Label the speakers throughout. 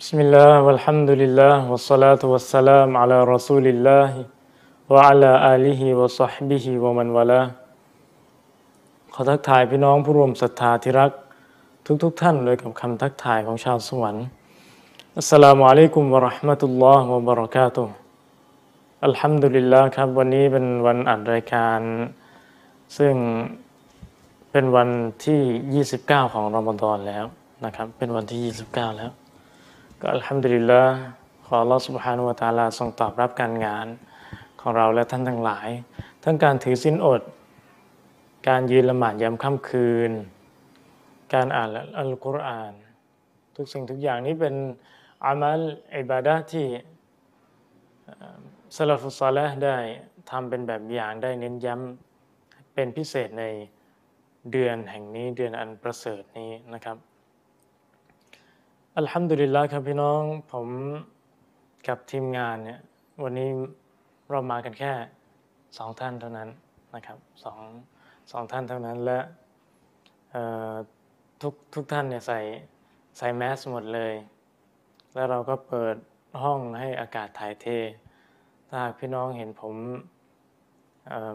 Speaker 1: بسم الله والحمد لله والصلاة والسلام على رسول الله وعلى آله وصحبه ومن والاه ขอทักทายพี่น้องผู้ร่วมศรัทธาที่รักทุกๆทท่านเลยกับคำทักทายของชาวสวรรค์อัสสลามุอะลัยกุมวะราะห์มะตุลลอฮ์วะบะเราะกาตุฮ์อัลฮัมดุลิลลาห์ครับ วันนี้เป็นวันอัดรายการ ซึ่งเป็นวันที่ 29 ของรอมฎอนแล้วนะครับ เป็นวันที่ 29 แล้ว ก็อัลฮัมดุลิลละขอรอสุบฮานุวตาลาทรงตอบรับการงานของเราและท่านทั้งหลาย ทั้งการถือสินอด การยืนละหมาดยามค่ำคืน การอ่านอัลกุรอาน ทุกสิ่งทุกอย่างนี้เป็นอามัลอิบาดะที่สลัฟุซาลห์ได้ทำเป็นแบบอย่างได้เน้นย้ำเป็นพิเศษในเดือนแห่งนี้เดือนอันประเสริฐนี้นะครับ อัลฮัมดุลิลลาห์ครับพี่น้องผมกับทีมงานเนี่ยวันนี้เรามากันแค่สองท่านเท่านั้นนะครับสองสองท่านเท่านั้นและทุกทุกท่านเนี่ยใส่ใส่แมสหมดเลย แล้วเราก็เปิดห้องให้อากาศถ่ายเท ถ้าหากพี่น้องเห็นผม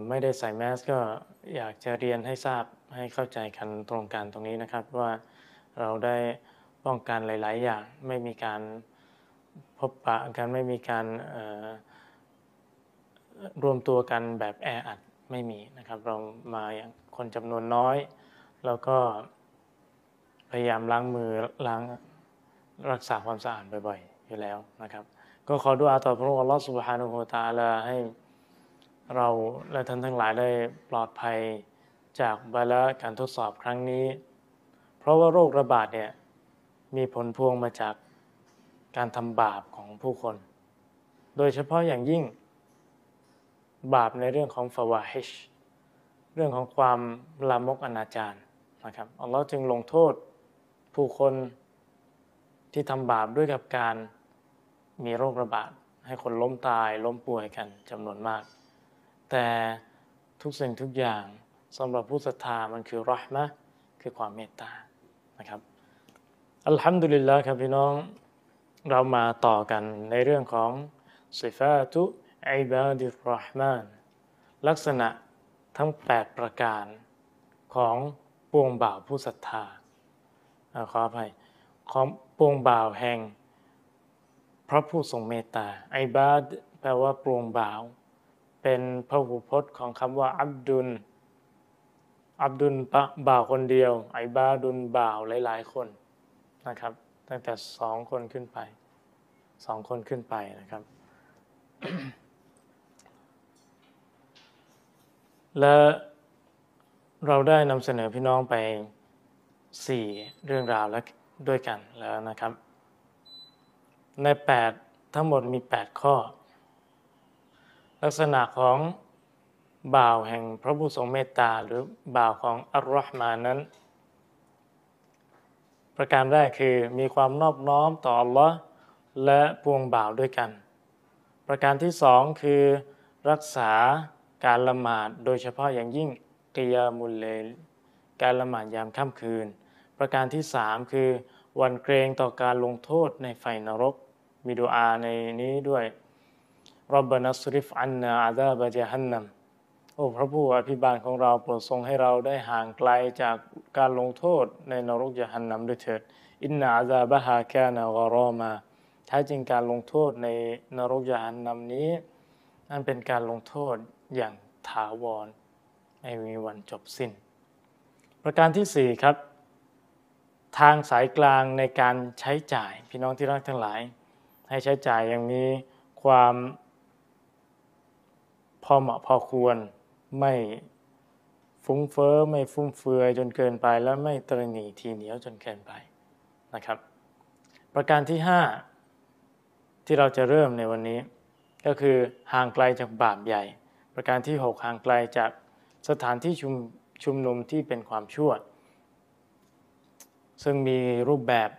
Speaker 1: ไม่ได้ใส่แมสก็อยากจะเรียนให้ทราบให้เข้าใจกันตรงกันตรงนี้นะครับว่าเราได้ ป้องกันหลาย ๆ อย่างไม่มีการพบปะกันไม่มีการรวมตัวกันแบบแออัดไม่มีนะครับ เรามาอย่างคนจำนวนน้อย แล้วก็พยายามล้างมือล้างรักษาความสะอาดบ่อย ๆ อยู่แล้วนะครับ ก็ขอดุอาต่อพระองค์อัลลอฮฺสุบฮานุโฮตาลาให้เราและท่านทั้งหลายได้ปลอดภัยจากบาละการทดสอบครั้งนี้ เพราะว่าโรคระบาดเนี่ย มีผลพวงมาจากการทำบาปของผู้คน โดยเฉพาะอย่างยิ่ง บาปในเรื่องของฟาวาฮิชเรื่องของความลามกอนาจารนะครับอัลลอฮ์จึงลงโทษผู้คนที่ทำบาปด้วยกับการมีโรคระบาด ให้คนล้มตายล้มป่วยกันจำนวนมาก แต่ทุกสิ่งทุกอย่างสำหรับผู้ศรัทธามันคือรหมะคือความเมตตานะครับ อัลฮัมดุลิลลาห์ครับพี่น้อง เรามาต่อกันในเรื่องของสิฟาตุอิบาดิรห์มานลักษณะทั้ง 8 ประการของปวงบ่าวผู้ศรัทธาขออภัยของปวงบ่าวแห่ง พระผู้ทรงเมตตาไอบาดแปลว่าปวงบ่าว เป็นพระหูพจน์ของคำว่าอับดุล อับดุลบ่าวคนเดียวไอบาดุลบ่าวหลาย ๆ คน นะครับ ตั้งแต่สองคนขึ้นไปสองคนขึ้นไปนะครับ และเราได้นำเสนอพี่น้องไปสี่เรื่องราวแล้วด้วยกันแล้วนะครับ ในแปดทั้งหมดมีแปดข้อ ลักษณะของบ่าวแห่งพระผู้ทรงเมตตาหรือบ่าวของอัลลอฮ์มานั้น ประการแรกคือมีความนอบน้อมต่อ Allah และพวงบ่าวด้วยกัน ประการที่สองคือรักษาการละหมาดโดยเฉพาะอย่างยิ่งกิยามุลเลการละหมาดยามค่ำคืน ประการที่สามคือวันเกรงต่อการลงโทษในไฟนรก มีดูอาในนี้ด้วยรับบนัสริฟอันนาอาดาบะจฮันนัม โอ้พระผู้อภิบาลของเราโปรดทรงให้เราได้ห่างไกลจากการลงโทษในนรกยะหันนำด้วยเถิด อินนาอาซาบะฮาแกนาวรอมาแท้จริงการลงโทษในนรกยะหันนำนี้นั่นเป็นการลงโทษอย่างถาวรไม่มีวันจบสิ้น ประการที่สี่ครับ ทางสายกลางในการใช้จ่าย พี่น้องที่รักทั้งหลาย ให้ใช้จ่ายอย่างมีความพอเหมาะพอควร ไม่ฟุ้งเฟอ้อไม่ฟุ่มเฟือยจนเกินไป และไม่ตรนีทีเหนียวจนเกินไปนะครับ ประการที่ 5 ที่เราจะเริ่มในวันนี้ ก็คือห่างไกลจากบาปใหญ่ ประการที่ 6 ห่างไกลจากสถานที่ชุมชุมนุมที่เป็นความชั่ว ซึ่งมีรูปแบบ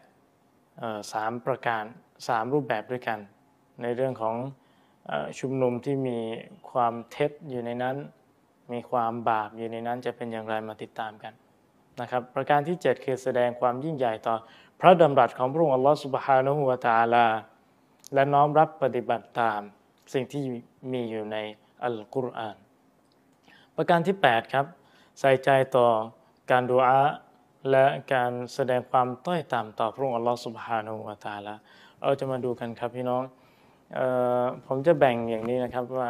Speaker 1: สามประการสามรูปแบบด้วยกัน ในเรื่องของชุมนุมที่มีความเท็จอยู่ในนั้น มีความบาปอยู่ในนั้นจะเป็นอย่างไรมาติดตามกันนะครับประการที่ 7 คือแสดงความยิ่งใหญ่ต่อ พระดำรัสของพระองค์อัลลอฮฺสุบฮานะฮูวาตาลา และน้อมรับปฏิบัติตามสิ่งที่มีอยู่ในอัลกุรอาน ประการที่ 8 ครับ ใส่ใจต่อการดูอาและการแสดงความต้อยต่ำต่อพระองค์อัลลอฮฺสุบฮานาอูวาตาละเราจะมาดูกันครับพี่น้องออผมจะแบ่งอย่างนี้นะครับว่า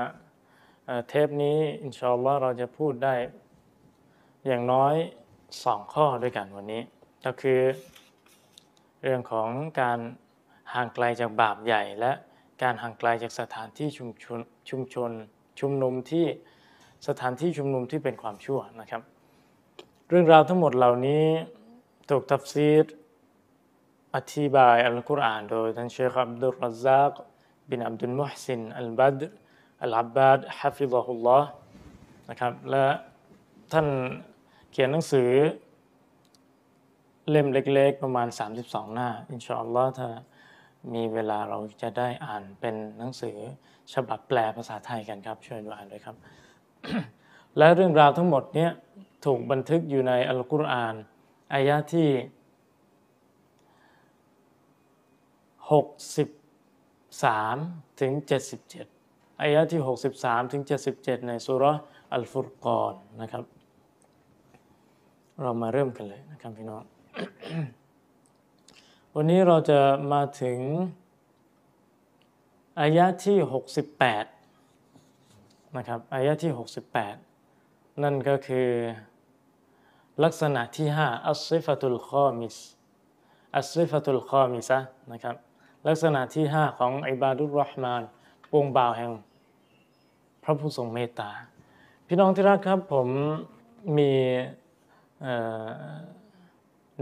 Speaker 1: เทปนี้อินชาอัลลอฮ์เราจะพูดได้อย่างน้อยสองข้อด้วยกันวันนี้ ก็คือเรื่องของการห่างไกลจากบาปใหญ่ และการห่างไกลจากสถานที่ชุมชนชุมชนชุมนุมที่สถานที่ชุมนุมที่เป็นความชั่วนะครับ เรื่องราวทั้งหมดเหล่านี้ถูกทัฟซีรอธิบายอัลกุรอานโดยท่านเชคอับดุลรัซากบินอับดุลมุฮซินอัลบัด อัลอับบาดฮะฟิซะฮุลลอฮ์นะครับและท่านเขียนหนังสือเล่มเล็กๆ ประมาณ 32 หน้า อินชาอัลลอฮ์ถ้ามีเวลาเราจะได้อ่านเป็นหนังสือฉบับแปลภาษาไทยกันครับช่วยดูอ่านด้วยครับ และเรื่องราวทั้งหมดนี้ถูกบันทึกอยู่ในอัลกุรอานอายะที่ 63 ถึง 77 อายะที่ 63 ถึง 77 ในสุรอัลฟุรกอนนะครับ เรามาเริ่มกันเลยนะครับพี่น้อง วันนี้เราจะมาถึงอายะที่ 68 นะครับอายะที่ 68 นั่นก็คือลักษณะที่ห้าอัสซิฟตุลคอมิสอัสซิฟตุลคอมิซะนะครับลักษณะที่ห้าของอิบาดุลรอฮ์มานวงบ่าวแห่ง ระผู้ทรงเมตตา พี่น้องที่รักครับผมมี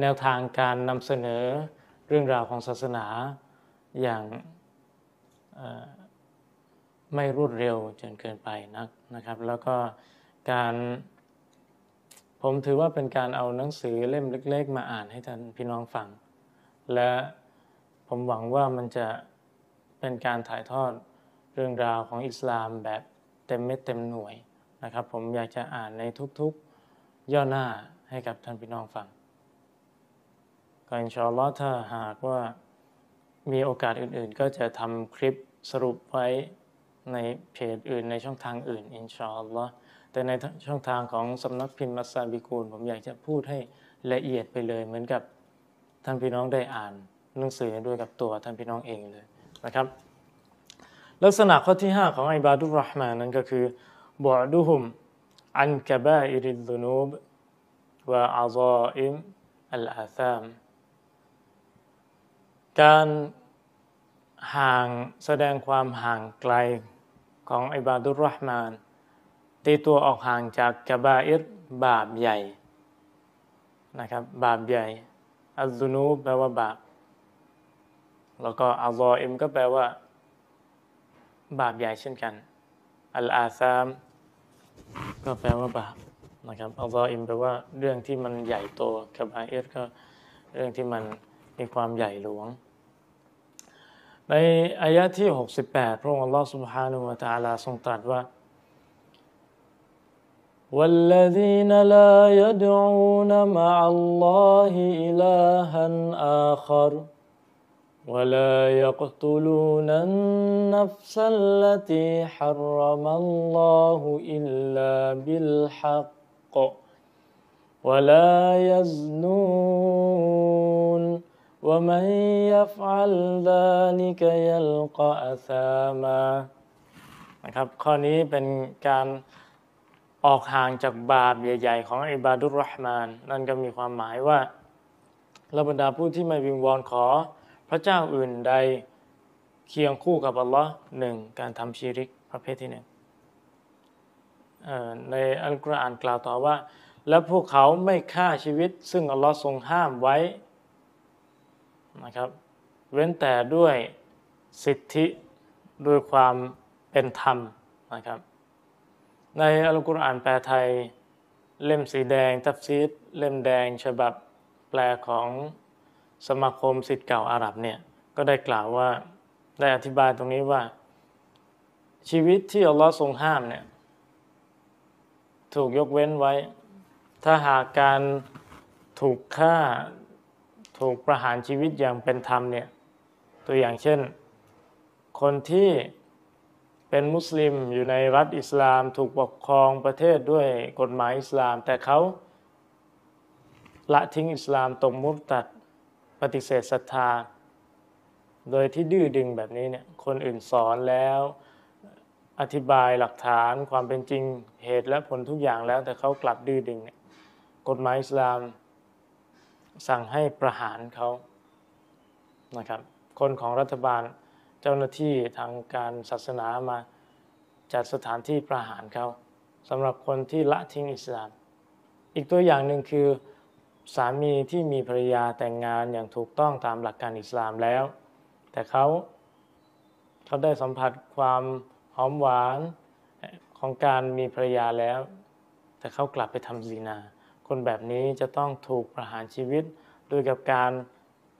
Speaker 1: แนวทางการนำเสนอเรื่องราวของศาสนาอย่างไม่รวดเร็วจนเกินไปนักนะครับ แล้วก็การผมถือว่าเป็นการเอาหนังสือเล่มเล็ก ๆ มาอ่านให้ท่านพี่น้องฟัง และผมหวังว่ามันจะเป็นการถ่ายทอดเรื่องราวของอิสลามแบบ เต็มเม็ดเต็มหน่วยนะครับ ผมอยากจะอ่านในทุกๆย่อหน้าให้กับท่านพี่น้องฟังก็อินชาอัลลอฮ์ถ้าหากว่ามีโอกาสอื่นๆ ก็จะทำคลิปสรุปไว้ในเพจอื่นในช่องทางอื่นอินชาอัลลอฮ์แต่ในช่องทางของสำนักพิมพ์มัสซาบิกูล ผมอยากจะพูดให้ละเอียดไปเลย เหมือนกับท่านพี่น้องได้อ่านหนังสือด้วยกับตัวท่านพี่น้องเองเลยนะครับ ลักษณะข้อที่ 5 ของอิบาดุรห์มานั้นก็คือบอดุฮุมอันกบาอิริดุนูบวะอาซาอิมอัลอาซามการห่างแสดงความห่างไกลของอิบาดุรห์มานตีตัวออกห่างจากกบาอิรบาปใหญ่นะครับบาปใหญ่อัลซุนูแปลว่าบาปแล้วก็อัลลออิมก็แปลว่า บาปใหญ่เช่นกันอัลอาซามก็แปลว่าบาปนะครับอัลลออิมแปลว่าเรื่องที่มันใหญ่โตกบาอิรก็เรื่องที่มันมีความใหญ่หลวง ในอายะที่ 68 พระองค์อัลลอฮฺ سبحانه และ تعالى ทรงตรัสว่า والذين لا يدعون مع الله إلها آخر ولا يقتلون النفس التي حرم الله إلا بالحق ولا يزنون ومن يفعل ذلك يلقى أثاما นะครับข้อนี้เป็นการออกห่างจากบาปใหญ่ๆของอิบาดุรห์มาน นั่นก็มีความหมายว่าเราบรรดาผู้ที่ไม่วิงวอนขอ พระเจ้าอื่นใดเคียงคู่กับอัลลอฮ์หนึ่งการทำชีริกประเภทที่หนึ่งในอัลกุรอานกล่าวต่อว่า และพวกเขาไม่ฆ่าชีวิต ซึ่งอัลลอฮ์ทรงห้ามไว้นะครับ เว้นแต่ด้วยสิทธิด้วยความเป็นธรรมนะครับ ในอัลกุรอานแปลไทย เล่มสีแดงทัฟซีดเล่มแดงฉบับแปลของ สมาคมสิทธิ์เก่าอาหรับเนี่ยก็ได้กล่าวว่าได้อธิบายตรงนี้ว่า ชีวิตที่อัลลอฮ์ทรงห้ามเนี่ยถูกยกเว้นไว้ ถ้าหากการถูกฆ่าถูกประหารชีวิตอย่างเป็นธรรมเนี่ยตัวอย่างเช่น คนที่เป็นมุสลิมอยู่ในรัฐอิสลามถูกปกครองประเทศด้วยกฎหมายอิสลาม แต่เขาละทิ้งอิสลามตกมุตัด ฏิเสธศรัทธา โดยที่ดื้อดึงแบบนี้เนี่ยคนอื่นสอนแล้วอธิบายหลักฐานความเป็นจริงเหตุและผลทุกอย่างแล้วแต่เขากลับดื้อดึงเนี่ยกฎหมายอิสลามสั่งให้ประหารเขานะครับ คนของรัฐบาลเจ้าหน้าที่ทางการศาสนามาจัดสถานที่ประหารเขาสำหรับคนที่ละทิ้งอิสลาม อีกตัวอย่างหนึ่งคือ สามีที่มีภรรยาแต่งงานอย่างถูกต้องตามหลักการอิสลามแล้ว แต่เขาเขาได้สัมผัสความหอมหวานของการมีภรรยาแล้ว แต่เขากลับไปทำซีนา คนแบบนี้จะต้องถูกประหารชีวิตโดยกับการ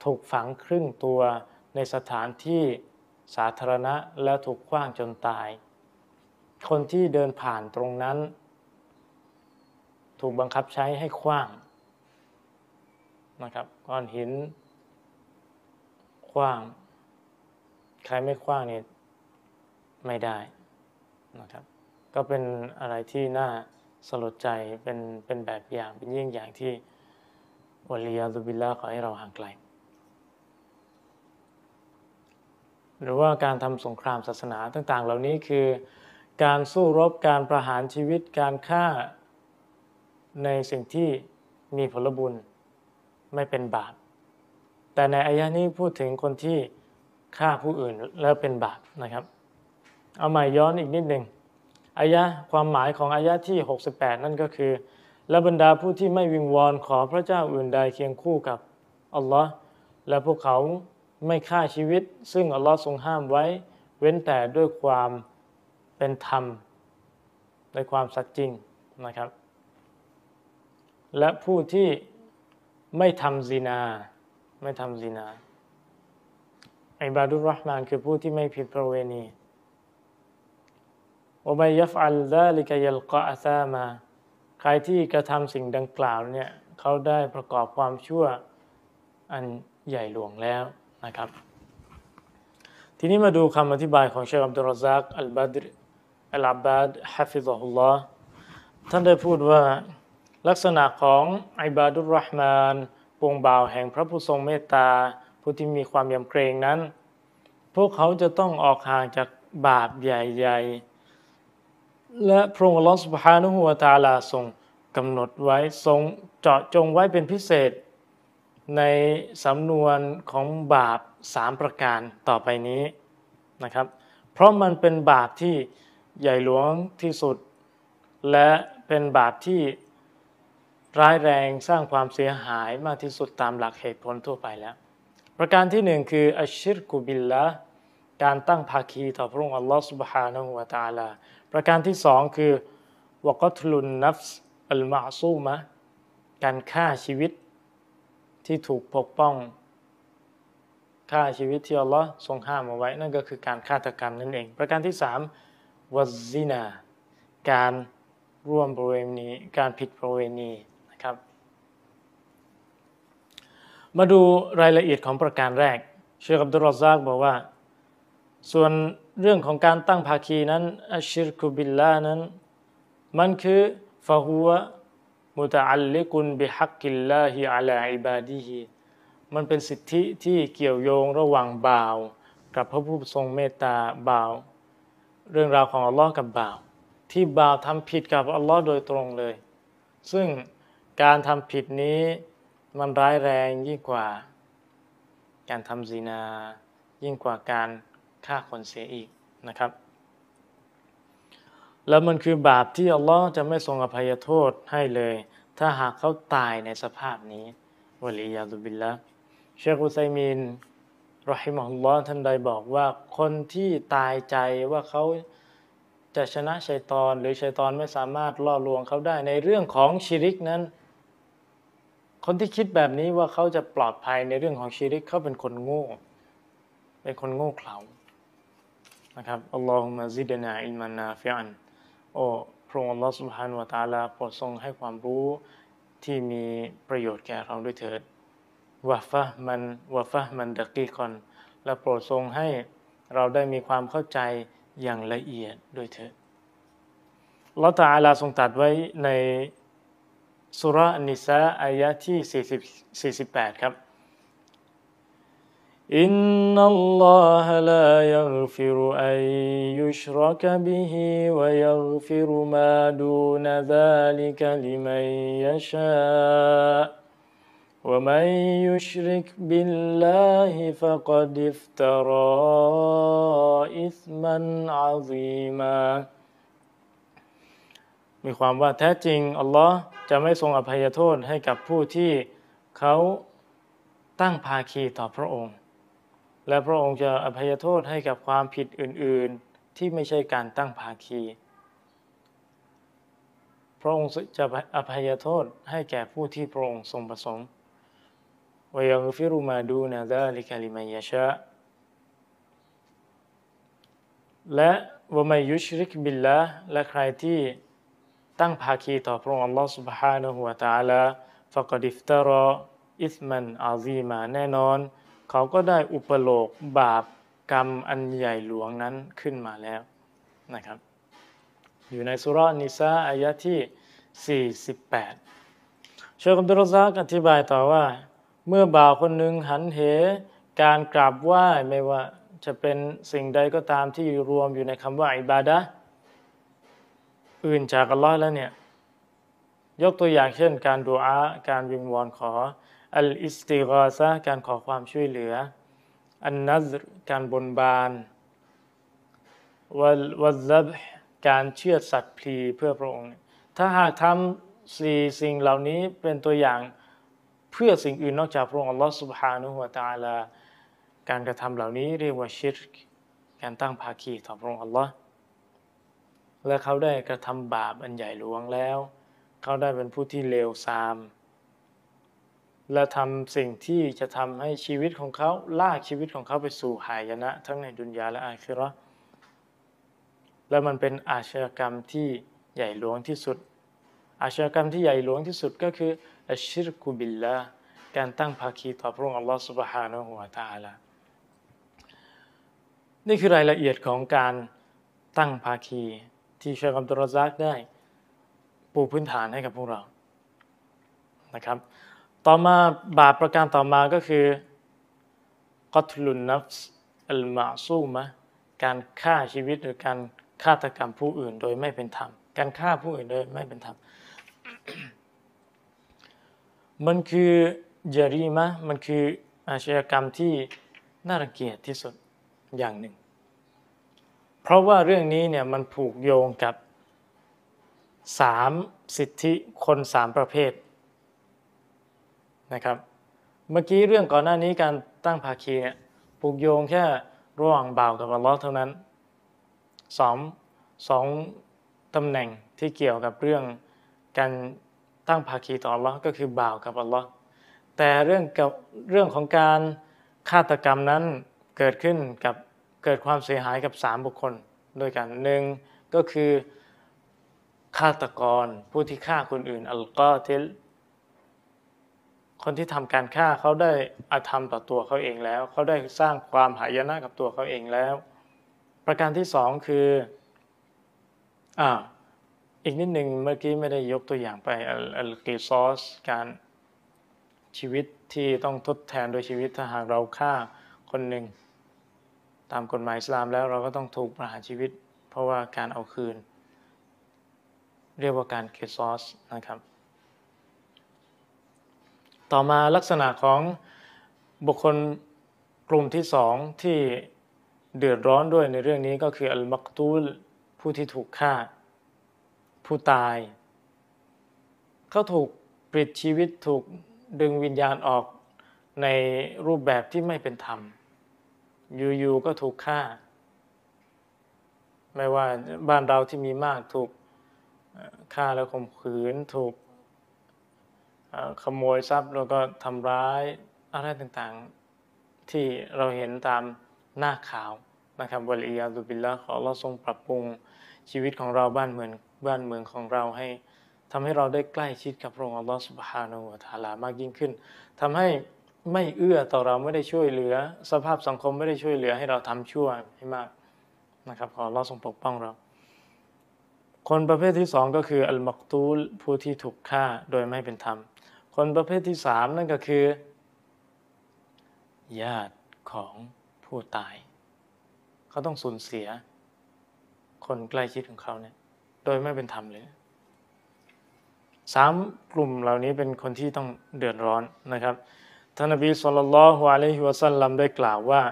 Speaker 1: ถูกฝังครึ่งตัวในสถานที่สาธารณะแล้วถูกคว้างจนตาย คนที่เดินผ่านตรงนั้น ถูกบังคับใช้ให้คว้าง นะครับก้อนหินคว้าง ใครไม่คว้างนี่ไม่ได้นะครับ ก็เป็นอะไรที่น่าสลดใจเป็นเป็นแบบอย่างเป็นยี่ยงอย่างที่วลียาตุบิลลาขอให้เราห่างไกล หรือว่าการทำสงครามศาสนาต่าง ๆ เหล่านี้คือการสู้รบการประหารชีวิตการฆ่าในสิ่งที่มีผลบุญ ไม่เป็นบาป แต่ในอายะนี้พูดถึงคนที่ฆ่าผู้อื่นแล้วเป็นบาปนะครับ เอาใหม่ย้อนอีกนิดหนึ่งอายะความหมายของอายะที่ 68 นั่นก็คือ และบรรดาผู้ที่ไม่วิงวอนขอพระเจ้าอื่นใดเคียงคู่กับอัลลอฮ์และพวกเขาไม่ฆ่าชีวิต ซึ่งอัลลอฮ์ทรงห้ามไว้ เว้นแต่ด้วยความเป็นธรรมในความสัตย์จริงนะครับ และผู้ที่ ไม่ทำซีนา ไม่ทำซีนาอิบาดุลรห์มานคือผู้ที่ไม่ผิดประเวณีวบยัฟอัลดาลิกยัลกะอาซามา ใครที่กระทำสิ่งดังกล่าวเนี่ยเขาได้ประกอบความชั่วอันใหญ่หลวงแล้วนะครับ ทีนี้มาดูคำอธิบายของเชคอับดุลรซักอัลบาดอัลอาบาดฮะฟิซะฮุลลอฮ์ท่านได้พูดว่า ลักษณะของอิบาดุลรห์มานปวงบ่าวแห่งพระผู้ทรงเมตตา ผู้ที่มีความยำเกรงนั้น พวกเขาจะต้องออกห่างจากบาปใหญ่ๆ และพระองค์ลอสุภานุหัวตาลาทรงกำหนดไว้ทรงเจาะจงไว้เป็นพิเศษ ในสำนวนของบาปสามประการต่อไปนี้นะครับ เพราะมันเป็นบาปที่ใหญ่หลวงที่สุด และเป็นบาปที่ ร้ายแรงสร้างความเสียหายมากที่สุดตามหลักเหตุผลทั่วไปแล้ว ประการที่หนึ่งคืออัชชิรกุบิลละการตั้งภาคีต่อพระองค์อัลลอฮฺสุบฮานะฮูวาตาลา ประการที่สองคือวกตลุนนัฟส์อัลมาซูมะการฆ่าชีวิตที่ถูกปกป้องฆ่าชีวิตที่อัลลอฮ์ทรงห้ามเอาไว้ นั่นก็คือการฆาตกรรมนั่นเอง ประการที่สามวัซินา การร่วมประเวณี การผิดประเวณีครับ มาดูรายละเอียดของประการแรก เชคอับดุลรอซากบอกว่า ส่วนเรื่องของการตั้งภาคีนั้นอัชิรคุบิลลานั้น มันคือฟะฮัวมุตะอัลลิกุนบิฮักกิลลาฮิอัลาอิบาดีฮิมันเป็นสิทธิที่เกี่ยวโยงระหว่างบ่าว กับพระผู้ทรงเมตตาบ่าว เรื่องราวของอัลลอฮ์กับบ่าว ที่บ่าวทำผิดกับอัลลอฮ์โดยตรงเลย ซึ่งการทำผิดนี้ มันร้ายแรงยิ่งกว่า การทำซีนา ยิ่งกว่าการฆ่าคนเสียอีกนะครับ แล้วมันคือบาปที่อัลลอฮ์จะไม่ทรงอภัยโทษให้เลย ถ้าหากเขาตายในสภาพนี้วะลียาตุบิลละเชคอุไซมินรอฮิมะฮุลลอฮ์ท่านใดบอกว่าคนที่ตายใจว่าเขาจะชนะชัยตอน หรือชัยตอนไม่สามารถล่อลวงเขาได้ในเรื่องของชิริกนั้น คนที่คิดแบบนี้ว่าเขาจะปลอดภัยในเรื่องของชีริกเขาเป็นคนโง่ เป็นคนโง่เขลานะครับอัลลอฮุมะซิดนาอิมานาฟิอันโอ้พระองค์อัลลอฮฺสุบฮานุวะตาลาโปรดทรงให้ความรู้ที่มีประโยชน์แก่เราด้วยเถิดวะฟะมันวะฟะมันดะกีกอนและโปรดทรงให้เราได้มีความเข้าใจอย่างละเอียดด้วยเถิดลอตาลาทรงตัดไว้ใน สุรานิสาอายะที่ 40 48 ครับ อินนัลลอฮะลายัฆฟิรุอันยุชรักบิฮิวะยัฆฟิรุมาดูนซาลิกลิมันยะชา ومن يشرك بالله فقد افترى إثما عظيما มีความว่าแท้จริงอัลลอฮ์จะไม่ทรงอภัยโทษให้กับผู้ที่เขาตั้งภาคีต่อพระองค์ และพระองค์จะอภัยโทษให้กับความผิดอื่น ๆ ที่ไม่ใช่การตั้งภาคี พระองค์จะอภัยโทษให้แก่ผู้ที่พระองค์ทรงประสงค์วยักฟิรุมาดูนาดาลิกาลิมายชะและวมายุชริกบิลละและใครที่ ตั้งภาคีต่อพระองค์ Allah سبحانه และ تعالى ฟะกดิฟตารออิสมันอาซีมาแน่นอน เขาก็ได้อุปโลกบาปกรรมอันใหญ่หลวงนั้นขึ้นมาแล้วนะครับ อยู่ในสุรานิสาอายะที่ 48เชคอับดุลรซักอธิบายต่อว่า เมื่อบ่าวคนหนึ่งหันเหการกราบไหว้ไม่ว่าจะเป็นสิ่งใดก็ตามที่รวมอยู่ในคำว่าอิบาดะ อื่นจากอัลลอฮ์แล้วเนี่ยยกตัวอย่างเช่น การดูอาการวิงวอนขออัลอิสติกอซะการขอความช่วยเหลือ อันนัซการบนบานวัลวัลบการเชื่อสัตว์พลีเพื่อพระองค์ ถ้าหากทำสี่สิ่งเหล่านี้เป็นตัวอย่างเพื่อสิ่งอื่นนอกจากพระองค์อัลลอฮ์สุบฮานุฮวาตาลาการกระทำเหล่านี้เรียกว่าชิรการตั้งภาคีต่อพระองค์อัลลอฮ์ และเขาได้กระทำบาปอันใหญ่หลวงแล้ว เขาได้เป็นผู้ที่เลวทราม และทำสิ่งที่จะทำให้ชีวิตของเขาลากชีวิตของเขาไปสู่หายนะทั้งในดุนยาและอาคิราะและมันเป็นอาชญากรรมที่ใหญ่หลวงที่สุด อาชญากรรมที่ใหญ่หลวงที่สุดก็คืออัชชิรกุบิลละการตั้งภาคีต่อพระองค์อัลลอฮฺสุบฮานะฮูวาตาลานี่คือรายละเอียดของการตั้งภาคี ที่เชคอับดุลรซักได้ปูพื้นฐานให้กับพวกเรานะครับ ต่อมาบาปประการต่อมาก็คือกัตลุนนัฟส์อัลมาซูมะการฆ่าชีวิตหรือการฆาตกรรมผู้อื่นโดยไม่เป็นธรรม การฆ่าผู้อื่นโดยไม่เป็นธรรม มันคือจารีมะมันคืออาชญากรรมที่น่ารังเกียจที่สุดอย่างหนึ่ง เพราะว่าเรื่องนี้เนี่ยมันผูกโยงกับสามสิทธิคนสามประเภทนะครับ เมื่อกี้เรื่องก่อนหน้านี้การตั้งภาคีเนี่ยผูกโยงแค่ระหว่างบ่าวกับอัลลอฮ์เท่านั้นสองสองตำแหน่งที่เกี่ยวกับเรื่องการตั้งภาคีต่ออัลลอฮ์ก็คือบ่าวกับอัลลอฮ์แต่เรื่องกับเรื่องของการฆาตกรรมนั้นเกิดขึ้นกับ เกิดความเสียหายกับสามบุคคลด้วยกันหนึ่งก็คือฆาตกรผู้ที่ฆ่าคนอื่นอัลกอเทลคนที่ทำการฆ่าเขาได้อาธรรมต่อตัวเขาเองแล้ว เขาได้สร้างความหายนะกับตัวเขาเองแล้ว ประการที่สองคืออ่าอีกนิดหนึ่งเมื่อกี้ไม่ได้ยกตัวอย่างไปอัลกิซอสการชีวิตที่ต้องทดแทนโดยชีวิตถ้าหากเราฆ่าคนหนึ่ง ตามกฎหมายอิสลามแล้วเราก็ต้องถูกประหารชีวิต เพราะว่าการเอาคืน เรียกว่าการเคซอสนะครับ ต่อมาลักษณะของบุคคลกลุ่มที่สองที่เดือดร้อนด้วยในเรื่องนี้ก็คืออัลมักตูลผู้ที่ถูกฆ่า ผู้ตาย เขาถูกปลิดชีวิตถูกดึงวิญญาณออกในรูปแบบที่ไม่เป็นธรรม อยู่ๆก็ถูกฆ่า ไม่ว่าบ้านเราที่มีมากถูกฆ่าแล้วข่มขืนถูกขโมยทรัพย์แล้วก็ทำร้ายอะไรต่างๆที่เราเห็นตามหน้าข่าวนะครับวลียาตุบิลละขอเราทรงปรับปรุงชีวิตของเราบ้านเมืองบ้านเมืองของเราให้ทำให้เราได้ใกล้ชิดกับพระองค์อัลลอฮฺสุบฮานาอูตาลามากยิ่งขึ้นทำให้ ไม่เอื้อต่อเราไม่ได้ช่วยเหลือ สภาพสังคมไม่ได้ช่วยเหลือให้เราทำชั่วให้มากนะครับขอเราทรงปกป้องเรา คนประเภทที่สองก็คืออัลมักตูลผู้ที่ถูกฆ่าโดยไม่เป็นธรรม คนประเภทที่สามนั่นก็คือ ญาติของผู้ตาย เขาต้องสูญเสีย คนใกล้ชิดของเขาเนี่ยโดยไม่เป็นธรรมเลยสามกลุ่มเหล่านี้เป็นคนที่ต้องเดือดร้อนนะครับ ท่านนบีสุลต่านละฮ์อะลัยฮิวะสัลลัมได้กล่าวว่า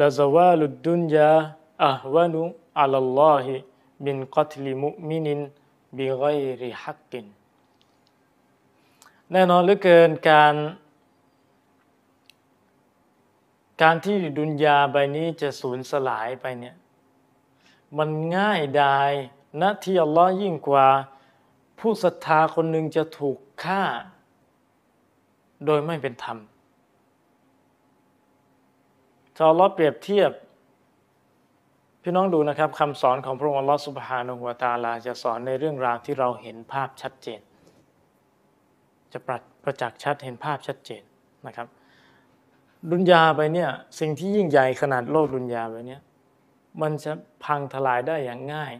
Speaker 1: ละซาวาลุดดุนยาอะฮวานุอัลลอฮิบินกัตลิมุมินินบิไกริฮักกิน แน่นอนเหลือเกินการ การที่ดุนยาใบนี้จะสูญสลายไปเนี่ยมันง่ายดายณที่อัลลอฮ์ยิ่งกว่า ผู้ศรัทธาคนหนึ่งจะถูกฆ่า โดยไม่เป็นธรรมถ้าลอเปรียบเทียบ พี่น้องดูนะครับคำสอนของพระองค์อัลลอฮ์สุบฮานุวาตาลาจะสอนในเรื่องราวที่เราเห็นภาพชัดเจนจะประประจักษ์ชัดเห็นภาพชัดเจนนะครับ ดุนยาไปเนี่ยสิ่งที่ยิ่งใหญ่ขนาดโลกดุนยาไปเนี่ยมันจะพังทลายได้อย่างง่าย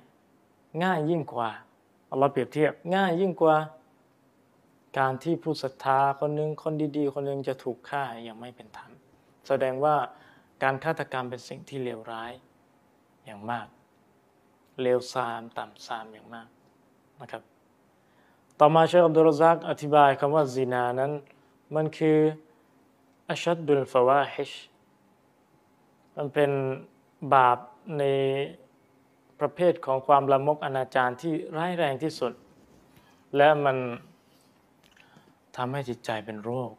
Speaker 1: ง่ายยิ่งกว่าอัลอฮ์เปรียบเทียบง่ายยิ่งกว่า การที่ผู้ศรัทธาคนหนึ่งคนดีๆ คนหนึ่งจะถูกฆ่าอย่างไม่เป็นธรรม แสดงว่าการฆาตกรรมเป็นสิ่งที่เลวร้ายอย่างมาก เลวทรามต่ำทรามอย่างมากนะครับ ต่อมาเชคอับดุลซักอธิบายคำว่าซินานั้นมันคืออัชัดดุลฟาวาฮิชมันเป็นบาปในประเภทของความละมกอนาจารที่ร้ายแรงที่สุด และมัน ทำให้จิตใจเป็นโรค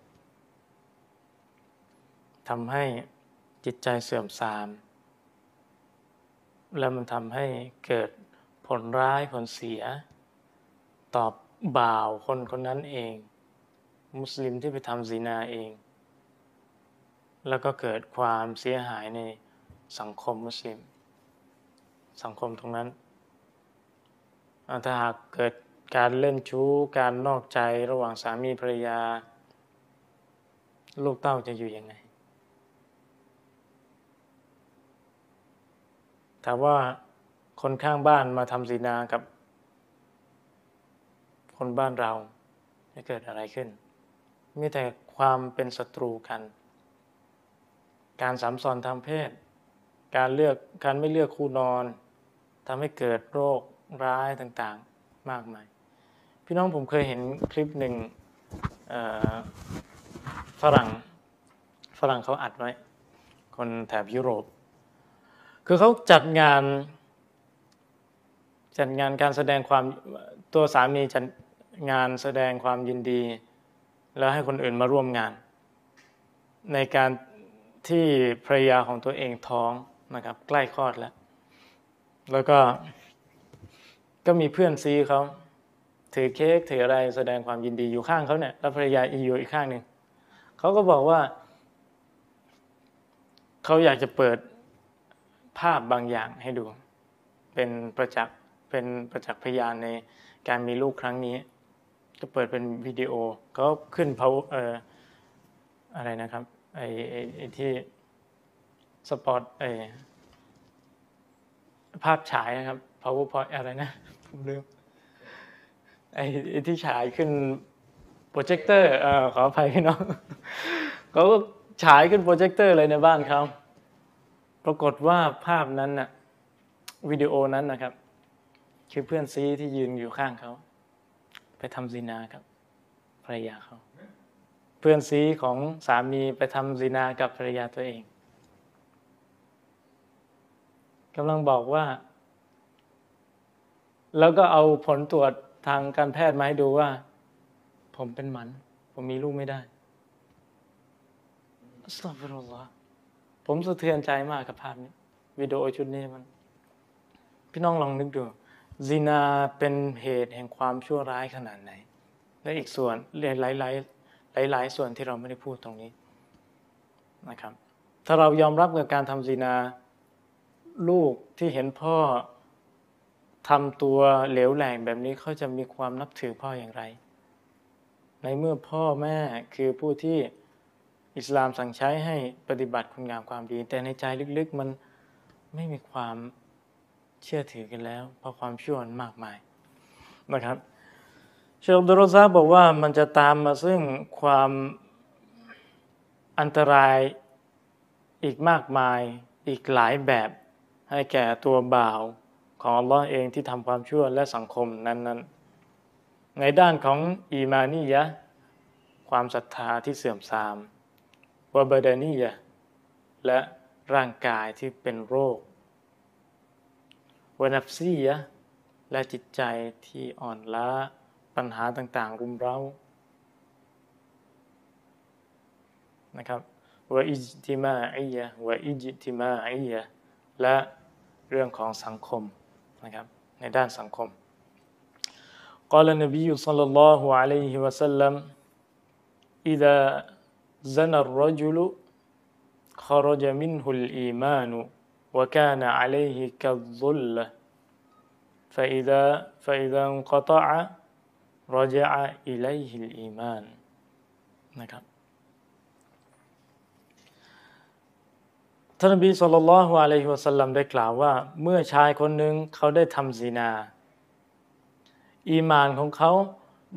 Speaker 1: ทำให้จิตใจเสื่อมทราม และมันทำให้เกิดผลร้ายผลเสีย ตอบบ่าวคนคนนั้นเอง มุสลิมที่ไปทำซีนาเอง แล้วก็เกิดความเสียหายในสังคมมุสลิม สังคมตรงนั้น ถ้าหากเกิด การเล่นชู้ การนอกใจระหว่างสามีภรรยา ลูกเต้าจะอยู่ยังไง ถามว่าคนข้างบ้านมาทำศีนากับ คนบ้านเราจะเกิดอะไรขึ้น มีแต่ความเป็นศัตรูกัน การสามสอนทางเพศ การเลือกการไม่เลือกคู่นอนทำให้เกิดโรคร้ายต่างๆ มากมาย พี่น้องผมเคยเห็นคลิปหนึ่งฝรั่งฝรั่งเขาอัดไว้ คนแถบยุโรป คือเขาจัดงาน จัดงานการแสดงความตัวสามีจัดงานแสดงความยินดี แล้วให้คนอื่นมาร่วมงาน ในการที่ภรรยาของตัวเองท้องนะครับ ใกล้คลอดแล้ว แล้วก็ก็มีเพื่อนซีเขา ถือเค้กถืออะไรแสดงความยินดีอยู่ข้างเขาเนี่ยแล้วภรรยาอีอยู่อีกข้างหนึ่งเขาก็บอกว่าเขาอยากจะเปิดภาพบางอย่างให้ดู เป็นประจักษ์เป็นประจักษ์พยานในการมีลูกครั้งนี้ ก็เปิดเป็นวิดีโอเขาขึ้นเขาเอ่ออะไรนะครับไอ้ไอ้ที่สปอตไอ้ภาพฉายนะครับ powerpoint อะไรนะผมลืม ไอ้ที่ฉายขึ้นโปรเจคเตอร์ขออภัยพี่น้องเขาก็ฉายขึ้นโปรเจคเตอร์เลยในบ้านเขาปรากฏว่าภาพนั้นน่ะวิดีโอนั้นนะครับ คือเพื่อนซีที่ยืนอยู่ข้างเขาไปทำซีนากับภรรยาเขาเพื่อนซีของสามีไปทำซีนากับภรรยาตัวเองกำลังบอกว่า แล้วก็เอาผลตรวจ ทางการแพทย์มาให้ดูว่า ผมเป็นหมัน ผมมีลูกไม่ได้สตัฟรุลลอฮ์ผมสะเทือนใจมากกับภาพนี้วิดีโอชุดนี้มัน พี่น้องลองนึกดูซีนาเป็นเหตุแห่งความชั่วร้ายขนาดไหน และอีกส่วนหลายหลายหลายหลายส่วนที่เราไม่ได้พูดตรงนี้นะครับ ถ้าเรายอมรับกับการทำซีนา ลูกที่เห็นพ่อ ทำตัวเหลวแหลงแบบนี้เขาจะมีความนับถือพ่ออย่างไร ในเมื่อพ่อแม่คือผู้ที่อิสลามสั่งใช้ให้ปฏิบัติคุณงามความดี แต่ในใจลึกๆมันไม่มีความเชื่อถือกันแล้ว เพราะความชั่วมากมายนะครับเชคดรซาบอกว่ามันจะตามมาซึ่งความอันตรายอีกมากมายอีกหลายแบบให้แก่ตัวบ่าว ของอัลลอฮ์เองที่ทำความชั่วและสังคมนั้นๆ ในด้านของอีมานียะความศรัทธาที่เสื่อมทรามวบดานียะและร่างกายที่เป็นโรควนับซียะและจิตใจที่อ่อนล้าปัญหาต่างๆ รุมเร้านะครับวอิจติมาอียะวอิจติมาอียะและเรื่องของสังคม นะครับในด้านสังคม قال النبي صلى الله عليه وسلم إذا زنى الرجل خرج منه الإيمان وكان عليه كالظلة فإذا فإذا انقطع رجع إليه الإيمان นะครับ ท่านนบีสุลต่านละฮ์อะลัยฮิวะสัลลัมได้กล่าวว่า เมื่อชายคนหนึ่งเขาได้ทำซีนา อีมานของเขา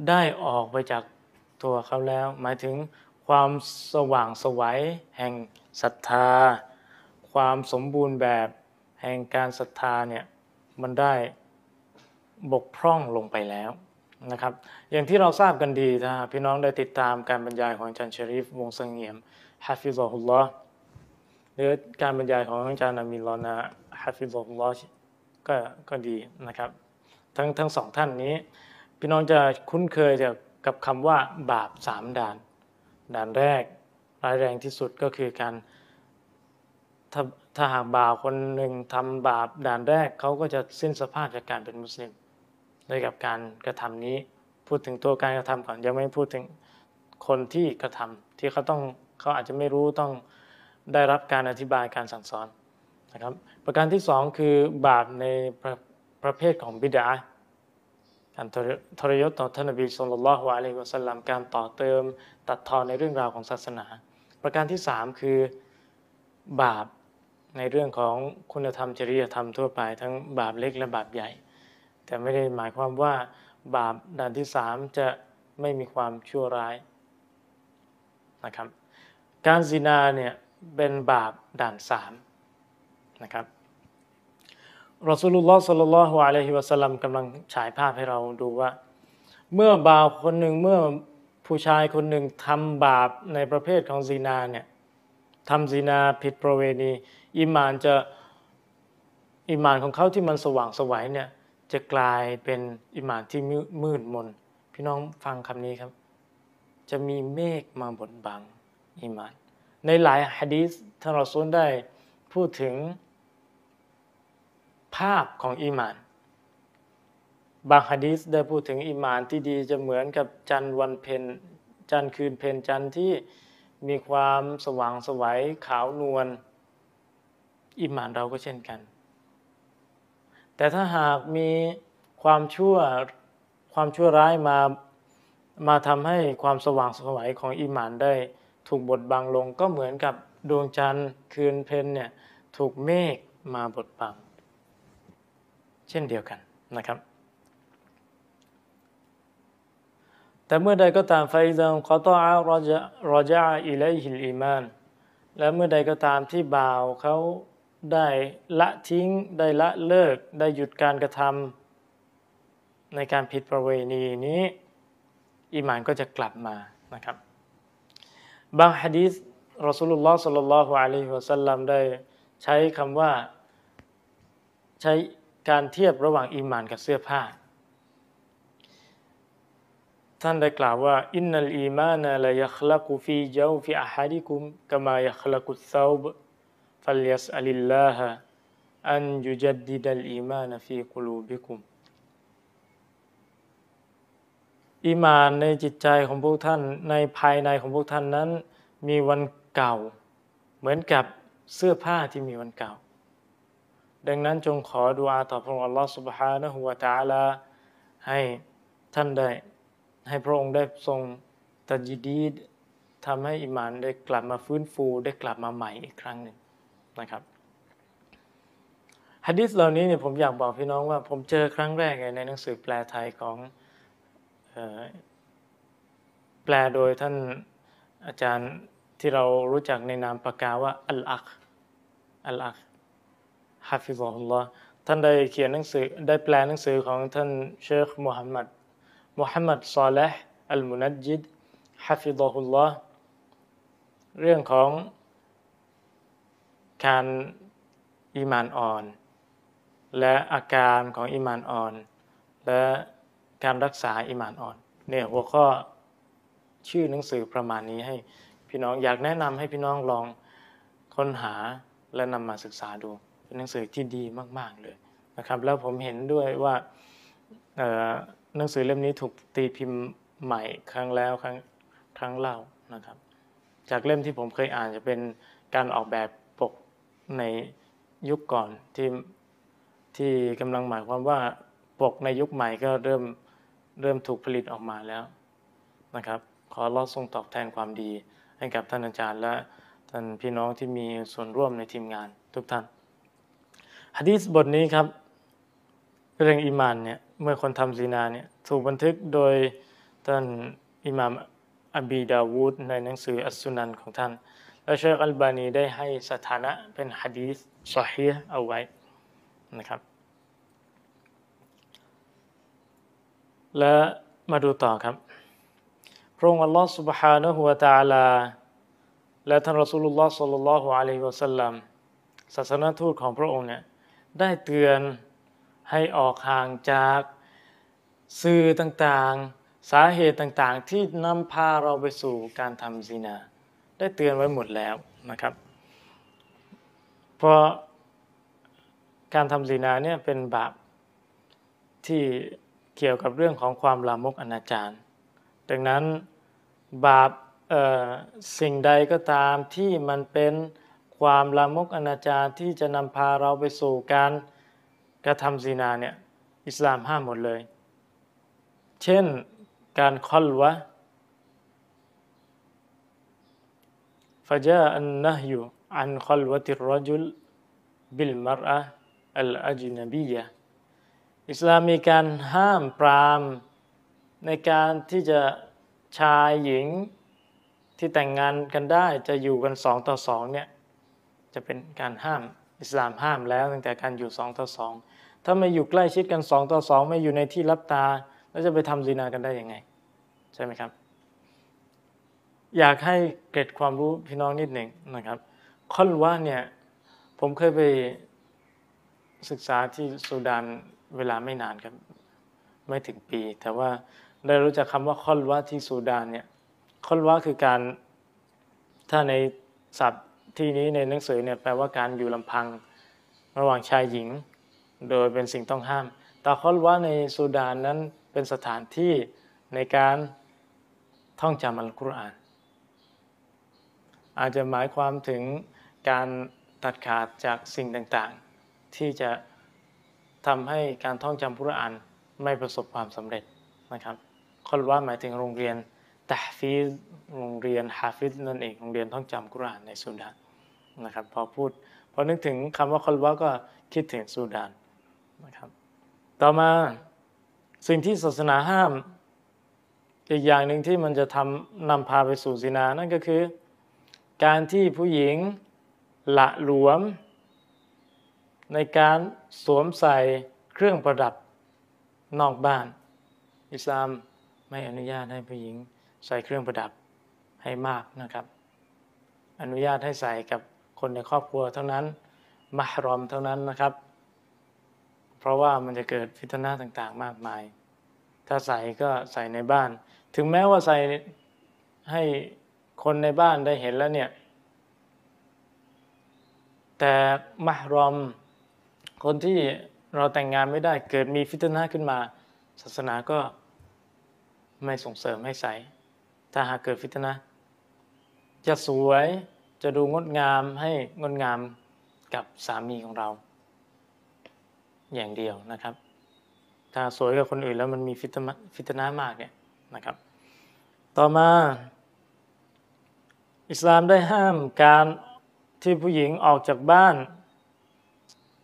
Speaker 1: ได้ออกไปจากตัวเขาแล้ว หมายถึงความสว่างสวัยแห่งศรัทธา ความสมบูรณ์แบบแห่งการศรัทธาเนี่ยมันได้บกพร่องลงไปแล้วนะครับ อย่างที่เราทราบกันดีนะพี่น้องได้ติดตามการบรรยายของอาจารย์ชริฟวงเสงี่ยมฮะฟิซอฮุลลอฮ์ หรือการบรรยายของอาจารย์อามีลอนาฮะฟิซอฮุลลอฮ์ก็ก็ดีนะครับ ทั้งทั้งสองท่านนี้ พี่น้องจะคุ้นเคยกับคำว่าบาปสามด่าน ด่านแรกร้ายแรงที่สุดก็คือการถ้าถ้าหากบ่าวคนหนึ่งทำบาปด่านแรกเขาก็จะสิ้นสภาพจากการเป็นมุสลิมด้วยกับการกระทำนี้พูดถึงตัวการกระทำก่อนยังไม่พูดถึงคนที่กระทำที่เขาต้องเขาอาจจะไม่รู้ต้อง ได้รับการอธิบายการสั่งสอนนะครับ ประการที่สองคือบาปในประประเภทของบิดาการทรยศต่อท่านนบีสุลต่านละฮ์อะลัยฮิวะสัลลัมการต่อเติม ตัดทอนในเรื่องราวของศาสนา ประการที่สามคือบาปในเรื่องของคุณธรรมจริยธรรมทั่วไป ทั้งบาปเล็กและบาปใหญ่ แต่ไม่ได้หมายความว่าบาปด่านที่สามจะไม่มีความชั่วร้ายนะครับการซินาเนี่ย เป็นบาปด่านสามนะครับรอสูลุลลอฮ์สัลลัลลอฮุอะลัยฮิวะสัลลัมกำลังฉายภาพให้เราดูว่า เมื่อบ่าวคนหนึ่งเมื่อผู้ชายคนหนึ่งทำบาปในประเภทของซีนาเนี่ยทำซีนาผิดประเวณีอีมานจะอีมานของเขาที่มันสว่างไสวเนี่ยจะกลายเป็นอีมานที่มืดมน พี่น้องฟังคำนี้ครับ จะมีเมฆมาบดบังอีมาน ในหลายฮะดีษท่านรอซูลได้พูดถึงภาพของอีมาน บางฮะดีษได้พูดถึงอีมานที่ดีจะเหมือนกับจันทร์วันเพ็ญจันคืนเพ็ญจันที่มีความสว่างสวัยขาวนวลอิมานเราก็เช่นกัน แต่ถ้าหากมีความชั่วความชั่วร้ายมามาทำให้ความสว่างสวัยของอิมานได้ ถูกบดบังลงก็เหมือนกับดวงจันทร์คืนเพนเนี่ยถูกเมฆมาบดบัง เช่นเดียวกันนะครับ แต่เมื่อใดก็ตามفإذا انقطع رجع رجع إليه الإيمانและเมื่อใดก็ตามที่บ่าวเขาได้ละทิ้ง ได้ละเลิก ได้หยุดการกระทำในการผิดประเวณีนี้อิมานก็จะกลับมานะครับ บางฮะดีษรอสุลลอฮ์صلى الله عليه وسلمได้ใช้คำว่าใช้การเทียบระหว่างอิมานกับเสื้อผ้า ท่านได้กล่าวว่าอินนัลอีมานะลายัคลักุฟีเจ้าฟีอาฮาดิคุมกามายัคลักุสซาบฟัลยัสอัลิลลาฮะอันยุจัดดิดัลอีมานะฟีกุลูบิคุม ในจิตใจของพวกท่านในภายในของพวกท่านนั้น มีวันเก่า เหมือนกับเสื้อผ้าที่มีวันเก่า ดังนั้นจงขอดุอาต่อพระองค์ Allah سبحانه และ تعالى ให้ท่านได้ ให้พระองค์ได้ทรง ตัจดีดทำให้อิมานได้กลับมาฟื้นฟูได้กลับมาใหม่อีกครั้งหนึ่งนะครับฮะดิษเหล่านี้เนี่ยผมอยากบอกพี่น้องว่า ผมเจอครั้งแรกในหนังสือแปลไทยของ แปลโดยท่านอาจารย์ที่เรารู้จักในนามปากกาว่าอัลอักอัลอักฮะฟิซอฮุลลอฮ์ท่านได้เขียนหนังสือได้แปลหนังสือของท่านเชคมุฮัมมัดมุฮัมมัดซอลห์อัลมุนัจจิดฮะฟิซอฮุลลอฮ์เรื่องของการอีมานอ่อน และอาการของอีมานอ่อน และ การรักษาอีมานอ่อน เนี่ยหัวข้อชื่อหนังสือประมาณนี้ให้พี่น้องอยากแนะนำให้พี่น้องลองค้นหาและนำมาศึกษาดู เป็นหนังสือที่ดีมาก ๆเลยนะครับ แล้วผมเห็นด้วยว่าหนังสือเล่มนี้ถูกตีพิมพ์ใหม่ครั้งแล้วครั้งครั้งเล่านะครับ จากเล่มที่ผมเคยอ่านจะเป็นการออกแบบปกในยุคก่อนที่ที่กำลังหมายความว่าปกในยุคใหม่ก็เริ่ม เริ่มถูกผลิตออกมาแล้วนะครับ ขอรอดทรงตอบแทนความดี ให้กับท่านอาจารย์ และท่านพี่น้องที่มีส่วนร่วมในทีมงานทุกท่านฮะดีษบทนี้ครับเรื่องอิมานเนี่ยเมื่อคนทำซีนาเนี่ยถูกบันทึกโดยท่านอิหม่ามอบีดาวูดในหนังสืออัสสุนันของท่าน และเชคอัลบานีได้ให้สถานะเป็นฮะดีษสฮีเอาไว้นะครับ และมาดูต่อครับพระองค์อัลลอฮฺ سبحانه และ تعالى และท่านรอสูลุลลอฮ์สัลลัลลอฮุอะลัยฮิวะสัลลัมศาสนทูตของพระองค์เนี่ยได้เตือนให้ออกห่างจากสื่อต่างๆ สาเหตุต่างๆ ที่นำพาเราไปสู่การทำซีนา ได้เตือนไว้หมดแล้วนะครับ เพราะการทำซีนาเนี่ยเป็นบาปที่ เกี่ยวกับเรื่องของความลามกอนาจารดังนั้นบาปสิ่งใดก็ตามที่มันเป็นความลามกอนาจารที่จะนำพาเราไปสู่การกระทำซีนาเนี่ยอิสลามห้ามหมดเลย เช่นการคอลวะฟะจาอันนะฮยุอันคอลวะติรรจุลบิลมรอะอัลอจนบียะ อิสลามมีการห้ามปรามในการที่จะชายหญิงที่แต่งงานกันได้จะอยู่กันสองต่อสองเนี่ยจะเป็นการห้ามอิสลามห้ามแล้วตั้งแต่การอยู่สองต่อสองถ้าไม่อยู่ใกล้ชิดกันสองต่อสองไม่อยู่ในที่รับตา แล้วจะไปทำซีนากันได้ยังไง ใช่ไหมครับ อยากให้เกร็ดความรู้พี่น้องนิดหนึ่งนะครับคอนว่าเนี่ยผมเคยไปศึกษาที่สุดานเวลาไม่นานครับ ไม่ถึงปี แต่ว่าได้รู้จักคำว่าคอลวะที่สุดานเนี่ยคอลวะคือการถ้าในศัพท์ที่นี้ในหนังสือเนี่ยแปลว่าการอยู่ลำพังระหว่างชายหญิง โดยเป็นสิ่งต้องห้าม แต่คอลวะในสุดานนั้นเป็นสถานที่ในการท่องจำอัลกุรอาน อาจจะหมายความถึงการตัดขาดจากสิ่งต่างๆ ที่จะ ทำให้การท่องจำกุรอานไม่ประสบความสำเร็จนะครับคอลวะหมายถึงโรงเรียนตะฟีซโรงเรียนฮาฟิซนั่นเองโรงเรียนท่องจำกุรอานในสุดานนะครับพอพูดพอนึกถึงคำว่าคอลวะก็คิดถึงสุดานนะครับต่อมาสิ่งที่ศาสนาห้ามอีกอย่างหนึ่งที่มันจะทำนำพาไปสู่สินานั่นก็คือ การที่ผู้หญิงละหลวม ในการสวมใส่เครื่องประดับนอกบ้าน อิสลามไม่อนุญาตให้ผู้หญิงใส่เครื่องประดับให้มากนะครับ อนุญาตให้ใส่กับคนในครอบครัวเท่านั้นมารอมเท่านั้นนะครับ เพราะว่ามันจะเกิดฟิตนาต่างๆ มากมาย ถ้าใส่ก็ใส่ในบ้าน ถึงแม้ว่าใส่ให้คนในบ้านได้เห็นแล้วเนี่ย แต่มารอม คนที่เราแต่งงานไม่ได้เกิดมีฟิตนาขึ้นมา ศาสนาก็ไม่ส่งเสริมให้ใส่ถ้าหากเกิดฟิตนะ จะสวยจะดูงดงามให้งดงามกับสามีของเรา อย่างเดียวนะครับ ถ้าสวยกับคนอื่นแล้วมันมีฟิตนะฟิตนะมากเนี่ยนะครับ ต่อมา อิสลามได้ห้ามการที่ผู้หญิงออกจากบ้าน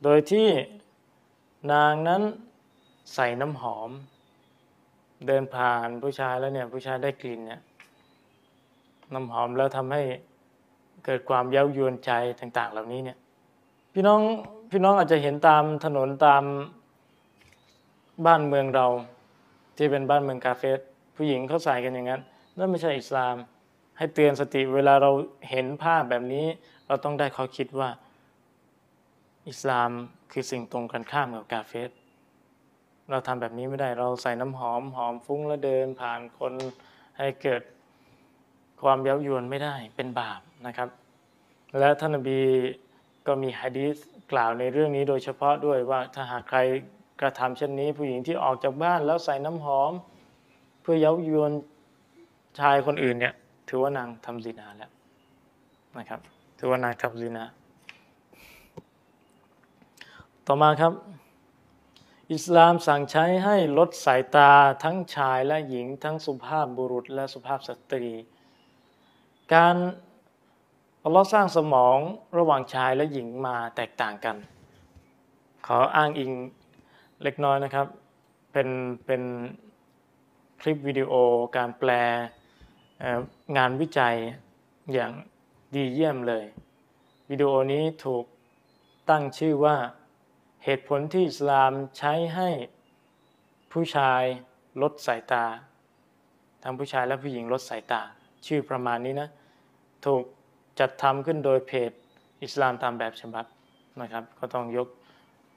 Speaker 1: โดยที่นางนั้นใส่น้ำหอม เดินผ่านผู้ชายแล้วเนี่ยผู้ชายได้กลิ่นเนี่ยน้ำหอมแล้วทำให้เกิดความเย้ายวนใจต่าง ๆ เหล่านี้เนี่ยพี่น้องพี่น้องอาจจะเห็นตามถนนตามบ้านเมืองเราที่เป็นบ้านเมืองกาเฟสผู้หญิงเขาใส่กันอย่างนั้นนั่นไม่ใช่อิสลาม ให้เตือนสติเวลาเราเห็นภาพแบบนี้ เราต้องได้ข้อคิดว่า อิสลามคือสิ่งตรงกันข้ามกับกาเฟสเราทำแบบนี้ไม่ได้เราใส่น้ำหอมหอมฟุ้งแล้วเดินผ่านคนให้เกิดความเย้ายวนไม่ได้เป็นบาปนะครับ และท่านนบีก็มีฮะดีษกล่าวในเรื่องนี้โดยเฉพาะด้วยว่าถ้าหากใครกระทำเช่นนี้ ผู้หญิงที่ออกจากบ้านแล้วใส่น้ำหอม เพื่อเย้ายวนชายคนอื่นเนี่ยถือว่านางทำซินาแล้วนะครับ ถือว่านางทำซินา ต่อมาครับ อิสลามสั่งใช้ให้ลดสายตาทั้งชายและหญิงทั้งสุภาพบุรุษและสุภาพสตรี การอัลลอฮ์สร้างสมองระหว่างชายและหญิงมาแตกต่างกัน ขออ้างอิงเล็กน้อยนะครับ เป็นเป็นคลิปวิดีโอการแปลงานวิจัยอย่างดีเยี่ยมเลย วิดีโอนี้ถูกตั้งชื่อว่า เหตุผลที่อิสลามใช้ให้ผู้ชายลดสายตา ทั้งผู้ชายและผู้หญิงลดสายตา ชื่อประมาณนี้นะ ถูกจัดทำขึ้นโดยเพจอิสลามตามแบบฉบับนะครับ ก็ต้องยก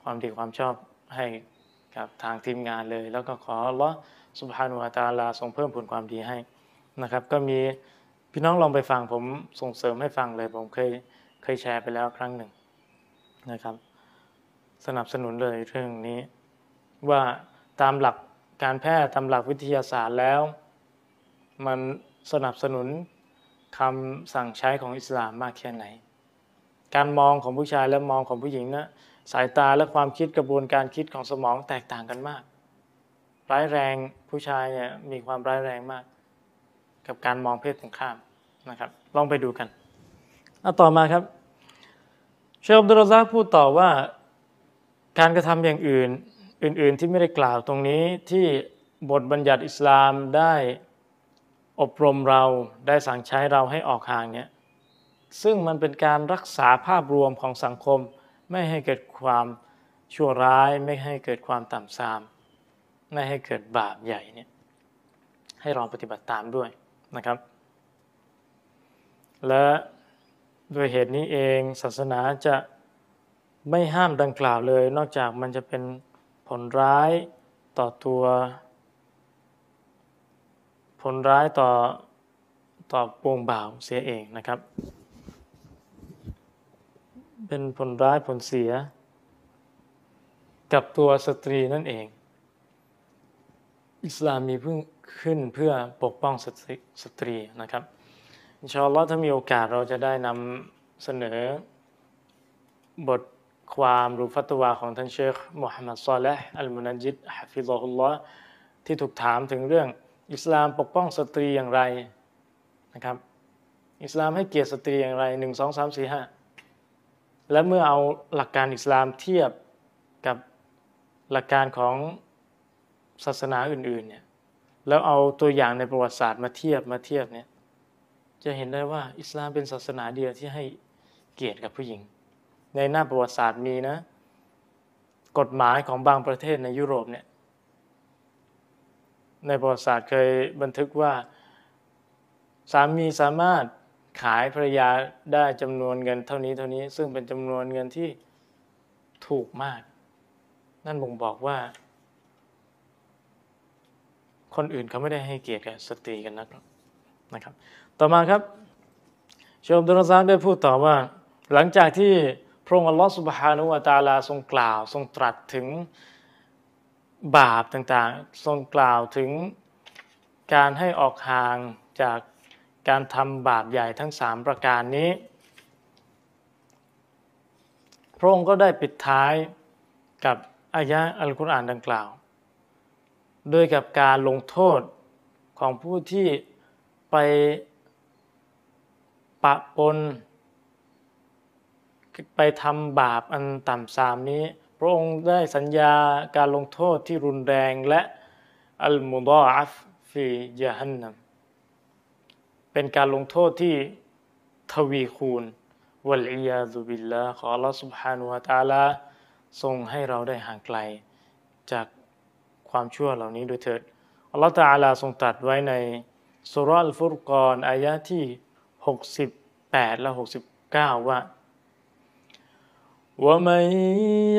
Speaker 1: ความดีความชอบให้กับทางทีมงานเลย แล้วก็ขอละสุบฮานุวาตาลาทรงเพิ่มผลความดีให้นะครับ ก็มีพี่น้องลองไปฟังผมส่งเสริมให้ฟังเลย ผมเคยเคยแชร์ไปแล้วครั้งหนึ่งนะครับ สนับสนุนเลยเรื่องนี้ ว่าตามหลักการแพทย์ตามหลักวิทยาศาสตร์แล้ว มันสนับสนุนคำสั่งใช้ของอิสลามมากแค่ไหน การมองของผู้ชายและมองของผู้หญิงนะสายตาและความคิดกระบวนการคิดของสมองแตกต่างกันมาก ร้ายแรงผู้ชายเนี่ยมีความร้ายแรงมาก กับการมองเพศตรงข้ามนะครับ ลองไปดูกันเอาต่อมาครับ เชคอับดุลซาพูดต่อว่า การกระทำอย่างอื่นอื่น ๆ ที่ไม่ได้กล่าวตรงนี้ที่บทบัญญัติอิสลามได้อบรมเราได้สั่งใช้เราให้ออกห่างเนี่ยซึ่งมันเป็นการรักษาภาพรวมของสังคม ไม่ให้เกิดความชั่วร้ายไม่ให้เกิดความต่ำทราม ไม่ให้เกิดบาปใหญ่เนี่ยให้ลองปฏิบัติตามด้วยนะครับ และด้วยเหตุนี้เองศาสนาจะ ไม่ห้ามดังกล่าวเลย นอกจากมันจะเป็นผลร้ายต่อตัว ผลร้ายต่อต่อปวงบ่าวเสียเองนะครับ เป็นผลร้ายผลเสีย กับตัวสตรีนั่นเอง อิสลามมีเพิ่งขึ้นเพื่อปกป้องสตรีสตรีนะครับإن شاء اللهถ้ามีโอกาสเราจะได้นำเสนอบท ความหรือฟัตวาของท่านเชคมุฮัมมัดซอและห์อัลมุนัจญิดحفظه اللهที่ถูกถามถึงเรื่องอิสลามปกป้องสตรีอย่างไรนะครับ อิสลามให้เกียรติสตรีอย่างไรหนึ่งสองสามสี่ห้าและเมื่อเอาหลักการอิสลามเทียบกับหลักการของศาสนาอื่นๆเนี่ยแล้วเอาตัวอย่างในประวัติศาสตร์มาเทียบมาเทียบเนี่ยจะเห็นได้ว่าอิสลามเป็นศาสนาเดียวที่ให้เกียรติกับผู้หญิง ในหน้าประวัติศาสตร์มีนะ กฎหมายของบางประเทศในยุโรปเนี่ยในประวัติศาสตร์เคยบันทึกว่า สามีสามารถขายภรรยาได้จำนวนเงินเท่านี้เท่านี้ซึ่งเป็นจำนวนเงินที่ถูกมาก นั่นบ่งบอกว่า คนอื่นเขาไม่ได้ให้เกียรติกับสตรีกันนักนะครับ ต่อมาครับชมดุลซานได้พูดต่อว่า หลังจากที่ พระองค์อัลลอฮฺสุบฮานุวาตาลาทรงกล่าว ทรงตรัสถึงบาปต่างๆ ทรงกล่าวถึงการให้ออกห่างจากการทำบาปใหญ่ทั้งสามประการนี้ พระองค์ก็ได้ปิดท้ายกับอายะอัลกุรอานดังกล่าว โดยกับการลงโทษของผู้ที่ไปปะปน ไปทำบาปอันต่ำสามนี้ พระองค์ได้สัญญาการลงโทษที่รุนแรงและอัลมุดออัฟฟียะฮันนัมเป็นการลงโทษที่ทวีคูณวัลียาซุบิลละขอละสุบฮานุวาตาลาทรงให้เราได้ห่างไกล จากความชั่วเหล่านี้โดยเถิดอัลลอฮฺตาลาทรงตรัสไว้ในสุรัลฟุรกรอายะที่ 68 และ 69 ว่า ومن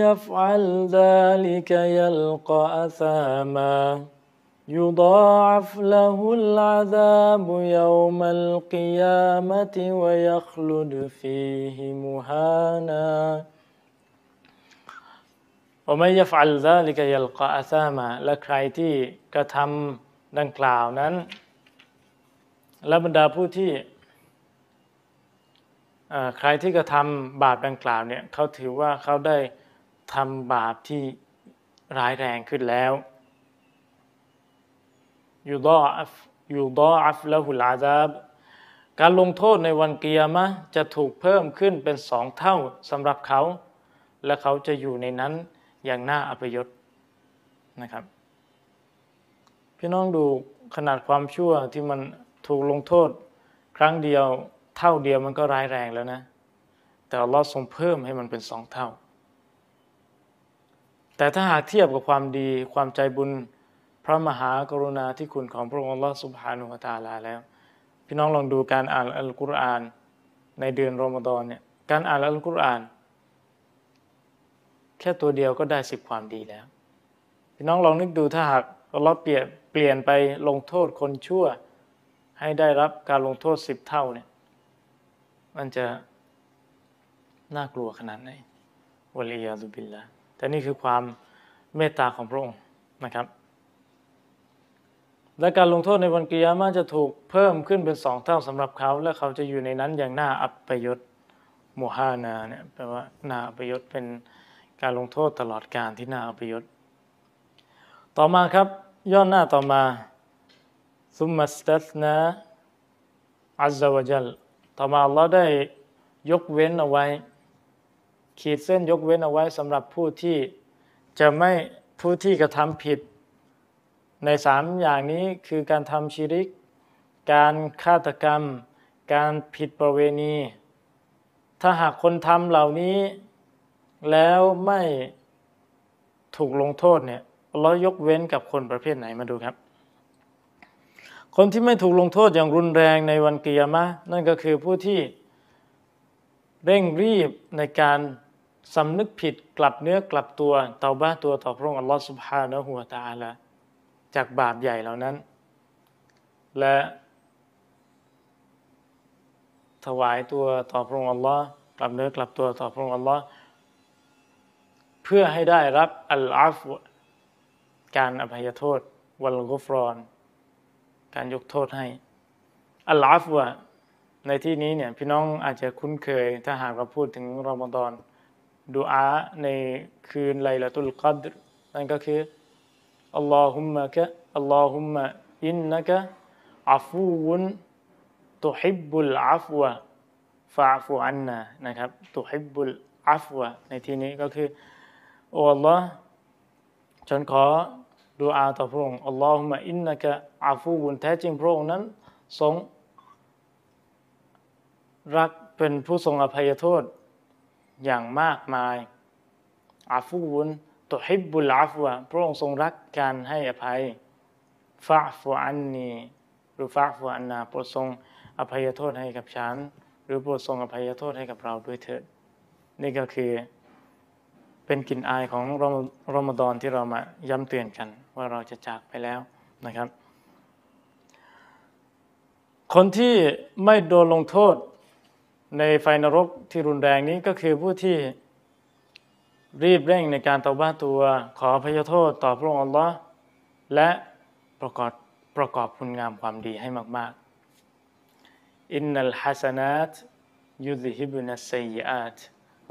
Speaker 1: يفعل ذلك يلقى أثاما يضاعف له العذاب يوم القيامة ويخلد فيه مهانا ومن يفعل ذلك يلقى أثاما และใครที่กระทำดังกล่าวนั้น และบรรดาผู้ที่ ใครที่กระทำบาปดังกล่าวเนี่ยเขาถือว่าเขาได้ทำบาปที่ร้ายแรงขึ้นแล้วยูดออัฟยูดออัฟละหุลอาซาบการลงโทษในวันเกียร์มะจะถูกเพิ่มขึ้นเป็นสองเท่าสำหรับเขา และเขาจะอยู่ในนั้นอย่างน่าอัปยศนะครับ พี่น้องดูขนาดความชั่วที่มันถูกลงโทษครั้งเดียว เท่าเดียวมันก็ร้ายแรงแล้วนะ แต่อัลลอฮ์ทรงเพิ่มให้มันเป็นสองเท่า แต่ถ้าหากเทียบกับความดีความใจบุญพระมหากรุณาที่คุณของพระองค์อัลลอฮ์สุบฮานุฮะตาลาแล้ว พี่น้องลองดูการอ่านอัลกุรอานในเดือนรอมฎอนเนี่ยการอ่านอัลกุรอาน แค่ตัวเดียวก็ได้สิบความดีแล้ว พี่น้องลองนึกดูถ้าหากอัลลอฮ์เปลี่ยนเปลี่ยนไปลงโทษคนชั่ว ให้ได้รับการลงโทษสิบเท่าเนี่ย มันจะน่ากลัวขนาดไหนวลียาซุบิลละแต่นี่คือความเมตตาของพระองค์นะครับ และการลงโทษในวันกิยามะจะถูกเพิ่มขึ้นเป็นสองเท่าสำหรับเขา และเขาจะอยู่ในนั้นอย่างน่าอัปยศโมฮานาเนี่ยแปลว่าน่าอัปยศเป็นการลงโทษตลอดการที่น่าอัปยศต่อมาครับย้อนหน้าต่อมาซุมมัสตัสนะอัลลอฮฺวะจัล ต่อมาอัลลอฮ์ได้ยกเว้นเอาไว้ ขีดเส้นยกเว้นเอาไว้สำหรับผู้ที่จะไม่ผู้ที่กระทำผิด ในสามอย่างนี้คือการทำชิริก การฆาตกรรม การผิดประเวณี ถ้าหากคนทำเหล่านี้แล้วไม่ถูกลงโทษเนี่ยเรายกเว้นกับคนประเภทไหนมาดูครับ คนที่ไม่ถูกลงโทษอย่างรุนแรงในวันเกิยามะนั่นก็คือผู้ที่เร่งรีบในการสำนึกผิดกลับเนื้อกลับตัวเตาบ้าตัวต่อพระองค์อัลลอฮฺสุบฮานะฮูวตาลาจากบาปใหญ่เหล่านั้น และถวายตัวต่อพระองค์อัลลอฮ์กลับเนื้อกลับตัวต่อพระองค์อัลลอฮ์เพื่อให้ได้รับอัลอาฟการอภัยโทษ วัลกุฟรอน การยกโทษให้ อัลอาฟวะในที่นี้เนี่ยพี่น้องอาจจะคุ้นเคย ถ้าหากเราพูดถึงรอมฎอนดูอาในคืนไลละตุลกัดนั่นก็คืออัลลอฮุมะกะอัลลอฮุมะอินนะกะอัฟูวุนตุฮิบบุลอัฟวะฟาฟูอันนานะครับตุฮิบบุลอัฟวะในที่นี้ก็คือโอ้อัลลอฮ์ฉันขอ ดูอาต่อพระองค์อัลลอฮุมะอินนะกะอัฟูวุนแท้จริงพระองค์นั้น ทรง รักเป็นผู้ทรงอภัยโทษอย่างมากมายอาฟูวุนตุฮิบบุลอาฟวะพระองค์ทรงรักการให้อภัยฟาฟูอันนีหรือฟาฟูอันนาโปรดทรงอภัยโทษให้กับฉันหรือโปรดทรงอภัยโทษให้กับเราด้วยเถิดนี่ก็คือ เป็นกลิ่นอายของรอมฎอนที่เรามาย้ำเตือนกัน ว่าเราจะจากไปแล้วนะครับ คนที่ไม่โดนลงโทษในไฟนรกที่รุนแรงนี้ก็คือผู้ที่รีบเร่งในการตบ้าตัวขอพยโทษต่อพระองค์อัลลอฮ์และประกอบประกอบคุณงามความดีให้มาก ๆอินนัลฮัสนัตยุดฮิบุนัสซีอาต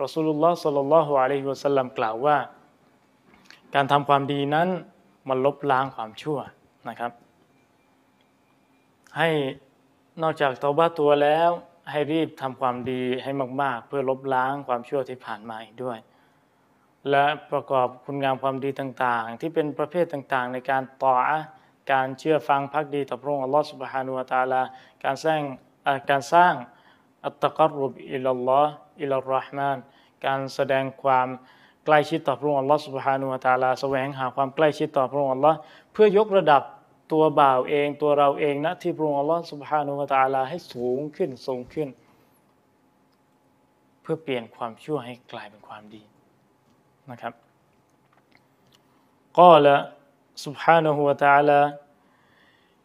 Speaker 1: รอสูลุลลอฮ์สัลลัลลอฮุอะลัยฮิวะสัลลัมกล่าวว่า การทำความดีนั้นมันลบล้างความชั่วนะครับ ให้นอกจากตาบ้าตัวแล้วให้รีบทำความดีให้มาก ๆ เพื่อลบล้างความชั่วที่ผ่านมาอีกด้วย และประกอบคุณงามความดีต่างๆ ที่เป็นประเภทต่างๆ ในการต่อการเชื่อฟังพักดีต่อพระองค์อัลลอฮฺสุบฮานุวะตาลาการสร้างการสร้างอัตตะกรุบอิลลอฮ์ อิลรห์มานการแสดงความใกล้ชิดต่อพระองค์อัลลอฮฺสุบฮานุวะตาลาแสวงหาความใกล้ชิดต่อพระองค์อัลลอฮ์เพื่อยกระดับตัวบ่าวเองตัวเราเองนะที่พระองค์อัลลอฮฺสุบฮานุวะตาลาให้สูงขึ้นสูงขึ้น เพื่อเปลี่ยนความชั่วให้กลายเป็นความดีนะครับก็ละ سبحانه وتعالى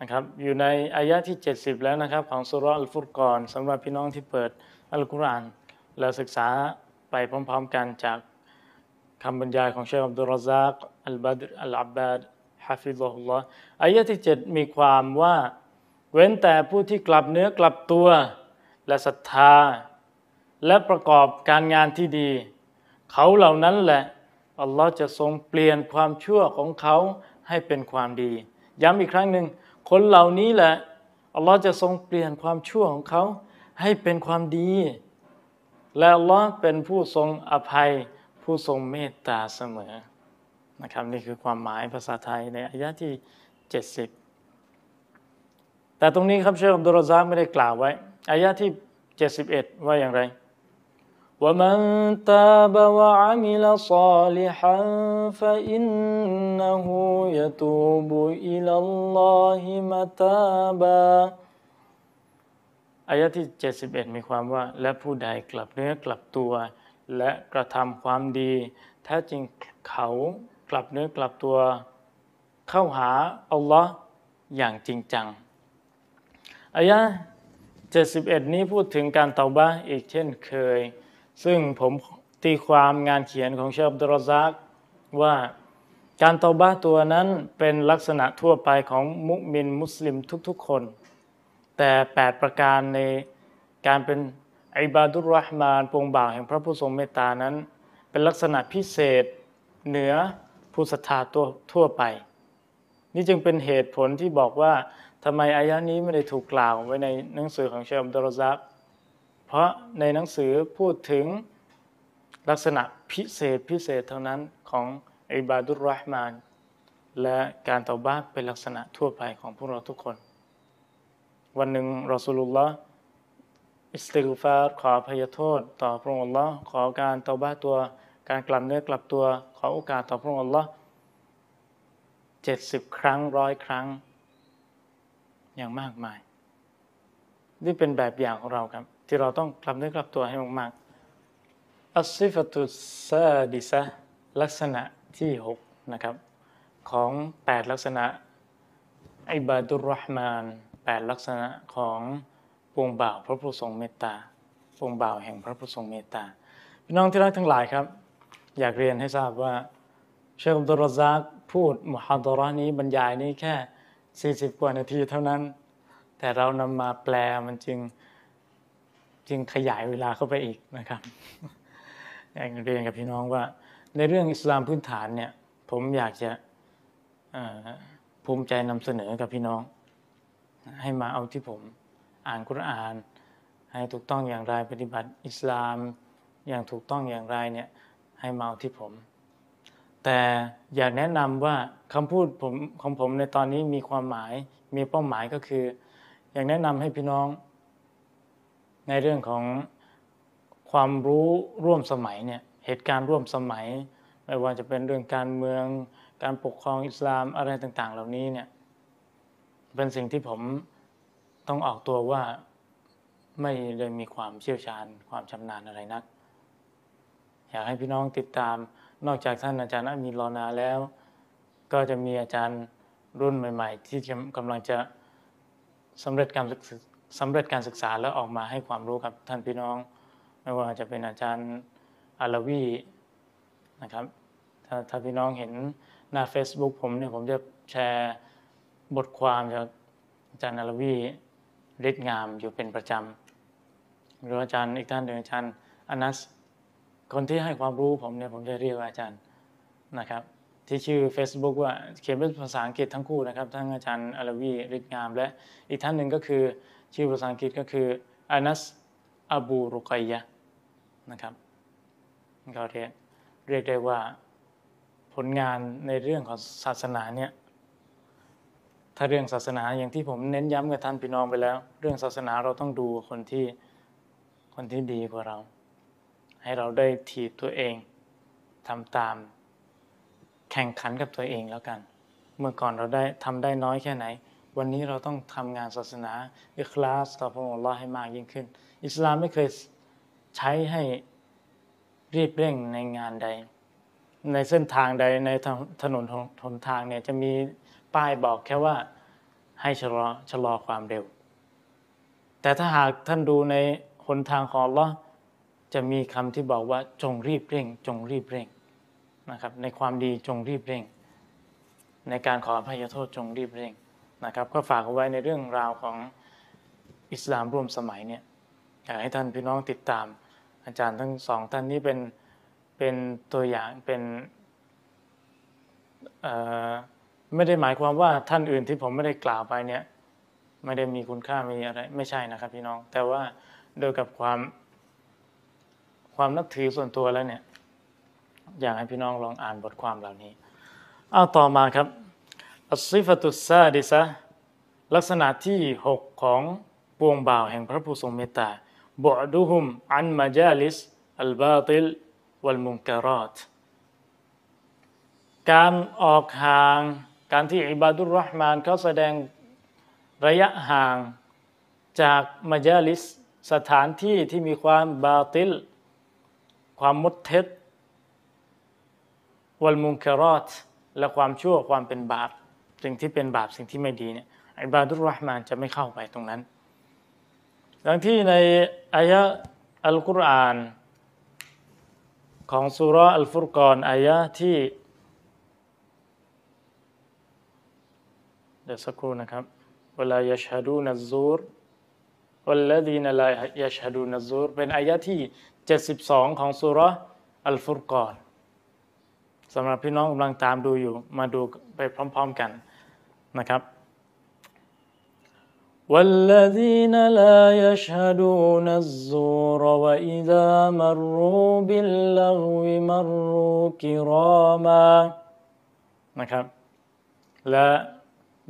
Speaker 1: นะครับอยู่ในอายะที่ 70 แล้วนะครับ ของสุรอัลฟุรกอนสำหรับพี่น้องที่เปิดอัลกุรอานและศึกษาไปพร้อมๆกันจากคำบรรยายของเชคอับดุลรซักอัลบัดอัลอับบาดฮะฟิซฮุลลอฮ์อายะที่ 7 มีความว่า เว้นแต่ผู้ที่กลับเนื้อกลับตัวและศรัทธา และประกอบการงานที่ดี เขาเหล่านั้นแหละอัลลอฮ์จะทรงเปลี่ยนความชั่วของเขาให้เป็นความดี ย้ำอีกครั้งหนึ่ง คนเหล่านี้แหละอัลลอฮ์จะทรงเปลี่ยนความชั่วของเขาให้เป็นความดี และอัลลอฮ์เป็นผู้ทรงอภัย ผู้ทรงเมตตาเสมอนะครับนี่คือความหมายภาษาไทยในอายะที่ 70 แต่ตรงนี้ครับเชคอับดุลรซากไม่ได้กล่าวไว้อายะที่ 71 ว่าอย่างไร ومن تاب وعمل صالحا فإنه يتوب إلى الله متابا อายะที่ 71 มีความว่า และผู้ใดกลับเนื้อกลับตัว และกระทำความดีแท้จริงเขากลับเนื้อกลับตัว เข้าหาอัลลอฮ์อย่างจริงจังอายะ71 นี้พูดถึงการเตาบ้าอีกเช่นเคย ซึ่งผมตีความงานเขียนของเชฟดรซักว่าการเตาบ้าตัวนั้นเป็นลักษณะทั่วไปของมุมินมุสลิมทุกๆคน แต่ 8 ประการในการเป็นอิบาดุรรหมานปวงบ่าวแห่งพระผู้ทรงเมตตานั้น เป็นลักษณะพิเศษเหนือผู้ศรัทธาตัวทั่วไป นี่จึงเป็นเหตุผลที่บอกว่าทำไมอายะนี้ไม่ได้ถูกกล่าวไว้ในหนังสือของเชคอับดุลรซัก เพราะในหนังสือพูดถึงลักษณะพิเศษพิเศษเท่านั้นของعباد الرحمن และการเตาบะฮ์เป็นลักษณะทั่วไปของพวกเราทุกคน วันหนึ่งรอซูลุลลอฮ์อิสติกฟาร์ขออภัยโทษ ต่อพระองค์อัลลอฮ์ขอการเตาบะฮ์ตัว การกลับเนื้อกลับตัว ขอโอกาสต่อพระองค์ลอเจ็ดสิบครั้งร้อยครั้งอย่างมากมาย นี่เป็นแบบอย่างของเราครับ ที่เราต้องกลับเนื้อกลับตัวให้มากๆอัสซิฟตุซาดิซะลักษณะที่ 6 นะครับ ของ 8 ลักษณะอิบาดุรห์มาน 8 ลักษณะของปวงบ่าวพระผู้ทรงเมตตาปวงบ่าวแห่งพระผู้ทรงเมตตา พี่น้องที่รักทั้งหลายครับ อยากเรียนให้ทราบว่า เชคอับดุลรซักพูดมุฮัดรานี้บรรยายนี้แค่ 40 กว่านาทีเท่านั้น แต่เรานำมาแปลมันจึง จึงขยายเวลาเข้าไปอีกนะครับอยากเรียนกับพี่น้องว่า ในเรื่องอิสลามพื้นฐานเนี่ย ผมอยากจะภูมิใจนำเสนอกับพี่น้อง ให้มาเอาที่ผมอ่านกุราน ให้ถูกต้องอย่างไรปฏิบัติอิสลามอย่างถูกต้องอย่างไรเนี่ยให้มาเอาที่ผม แต่อยากแนะนำว่าคำพูดผมของผมในตอนนี้มีความหมายมีเป้าหมายก็คือ อยากแนะนำให้พี่น้อง ในเรื่องของความรู้ร่วมสมัยเนี่ยเหตุการณ์ร่วมสมัย ไม่ว่าจะเป็นเรื่องการเมือง การปกครองอิสลามอะไรต่าง ๆ เหล่านี้เนี่ยเป็นสิ่งที่ผมต้องออกตัวว่าไม่ได้มีความเชี่ยวชาญ ความชำนาญอะไรนัก อยากให้พี่น้องติดตามนอกจากท่านอาจารย์อามีรอนาแล้ว ก็จะมีอาจารย์รุ่นใหม่ ๆ ที่กำลังจะสำเร็จการ สำเร็จการศึกษาแล้วออกมาให้ความรู้กับท่านพี่น้อง ไม่ว่าจะเป็นอาจารย์อาลวีนะครับถ้าถ้าพี่น้องเห็นหน้า Facebook ผมเนี่ยผมจะแชร์บทความจากอาจารย์อาลวีฤทธิ์งามอยู่เป็นประจำหรืออาจารย์อีกท่านหนึ่งอาจารย์อนัส คนที่ให้ความรู้ผมเนี่ยผมจะเรียกว่าอาจารย์นะครับ ที่ชื่อ Facebook ว่าเขียนเป็นภาษาอังกฤษทั้งคู่นะครับทั้งอาจารย์อาลวีฤทธิ์งาม และอีกท่านหนึ่งก็คือ ชื่อภาษาอังกฤษก็คืออานัสอบูรุกัยยะนะครับก็เรียกเรียกได้ว่าผลงานในเรื่องของศาสนาเนี่ยถ้าเรื่องศาสนาอย่างที่ผมเน้นย้ำกับท่านพี่น้องไปแล้ว เรื่องศาสนาเราต้องดูคนที่คนที่ดีกว่าเรา ให้เราได้ถีบตัวเองทำตามแข่งขันกับตัวเองแล้วกัน เมื่อก่อนเราได้ทำได้น้อยแค่ไหน วันนี้เราต้องทำงานศาสนาอิคลาสต่อพระองค์ลอให้มากยิ่งขึ้น อิสลามไม่เคยใช้ให้รีบเร่งในงานใด ในเส้นทางใดในถนนทนทางเนี่ยจะมีป้ายบอกแค่ว่าให้ชะลอชะลอความเร็ว แต่ถ้าหากท่านดูในหนทางของลอจะมีคำที่บอกว่าจงรีบเร่ง จงรีบเร่งนะครับ ในความดีจงรีบเร่ง ในการขออภัยโทษจงรีบเร่ง นะครับก็ฝากเอาไว้ในเรื่องราวของอิสลามร่วมสมัยเนี่ยอยากให้ท่านพี่น้องติดตาม อาจารย์ทั้งสองท่านนี้เป็นเป็นตัวอย่างเป็นไม่ได้หมายความว่าท่านอื่นที่ผมไม่ได้กล่าวไปเนี่ยไม่ได้มีคุณค่ามีอะไร ไม่ใช่นะครับพี่น้อง แต่ว่าโดยกับความความนับถือส่วนตัวแล้วเนี่ย อยากให้พี่น้องลองอ่านบทความเหล่านี้ เอาต่อมาครับ อัซิฟตุสซาดิซะลักษณะที่ 6 ของปวงบ่าวแห่งพระผู้ทรงเมตตาบอดูฮุมอันมาจาลิสอัลบาติลวัลมุงการอตการออกห่าง การที่อิบาดุลรห์มานเขาแสดงระยะห่างจากมาจาลิสสถานที่ที่มีความบาติล ความมุดเท็จวัลมุงคารอตและความชั่วความเป็นบาป สิ่งที่เป็นบาปสิ่งที่ไม่ดีเนี่ยอิบาดุลรห์มานจะไม่เข้าไปตรงนั้น ดังที่ในอายะอัลกุรอานของสุรอัลฟุรกอนอายะที่เดี๋ยวสักครู่นะครับเวลายชฮดูนัซูรวัลลดีนลายชฮดูนัซูรเป็นอายะที่ 72 ของสุรอัลฟุรกอน สำหรับพี่น้องกำลังตามดูอยู่ มาดูไปพร้อมๆกันนะครับ والذين لا يشهدون الزور وإذا مروا باللغو مروا كراما นะครับและ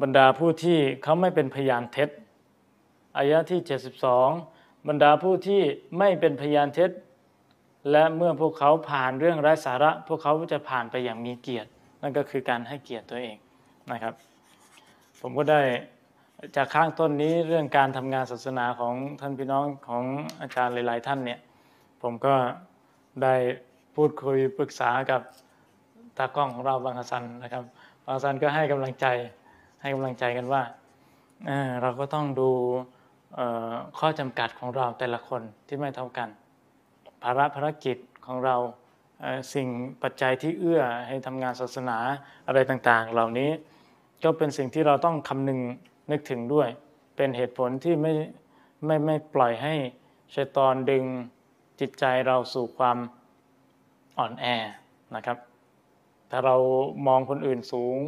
Speaker 1: บรรดาผู้ที่เขาไม่เป็นพยานเท็จอายะที่ 72 บรรดาผู้ที่ไม่เป็นพยานเท็จ และเมื่อพวกเขาผ่านเรื่องไร้สาระ พวกเขาจะผ่านไปอย่างมีเกียรติ นั่นก็คือการให้เกียรติตัวเองนะครับ ผมก็ได้จากข้างต้นนี้เรื่องการทำงานศาสนาของท่านพี่น้องของอาจารย์หลาย ๆ ท่านเนี่ย ผมก็ได้พูดคุยปรึกษากับตากล้องของเราบางฮัสันนะครับบางฮัสันก็ให้กำลังใจให้กำลังใจกันว่าเราก็ต้องดูข้อจำกัดของเราแต่ละคนที่ไม่เท่ากัน ภาระภารกิจของเราสิ่งปัจจัยที่เอื้อให้ทำงานศาสนาอะไรต่างๆ เหล่านี้ก็เป็นสิ่งที่เราต้องคำนึงนึกถึงด้วย เป็นเหตุผลที่ไม่ไม่ไม่ปล่อยให้ชัยตอนดึงจิตใจเราสู่ความอ่อนแอนะครับ ถ้าเรามองคนอื่นสูง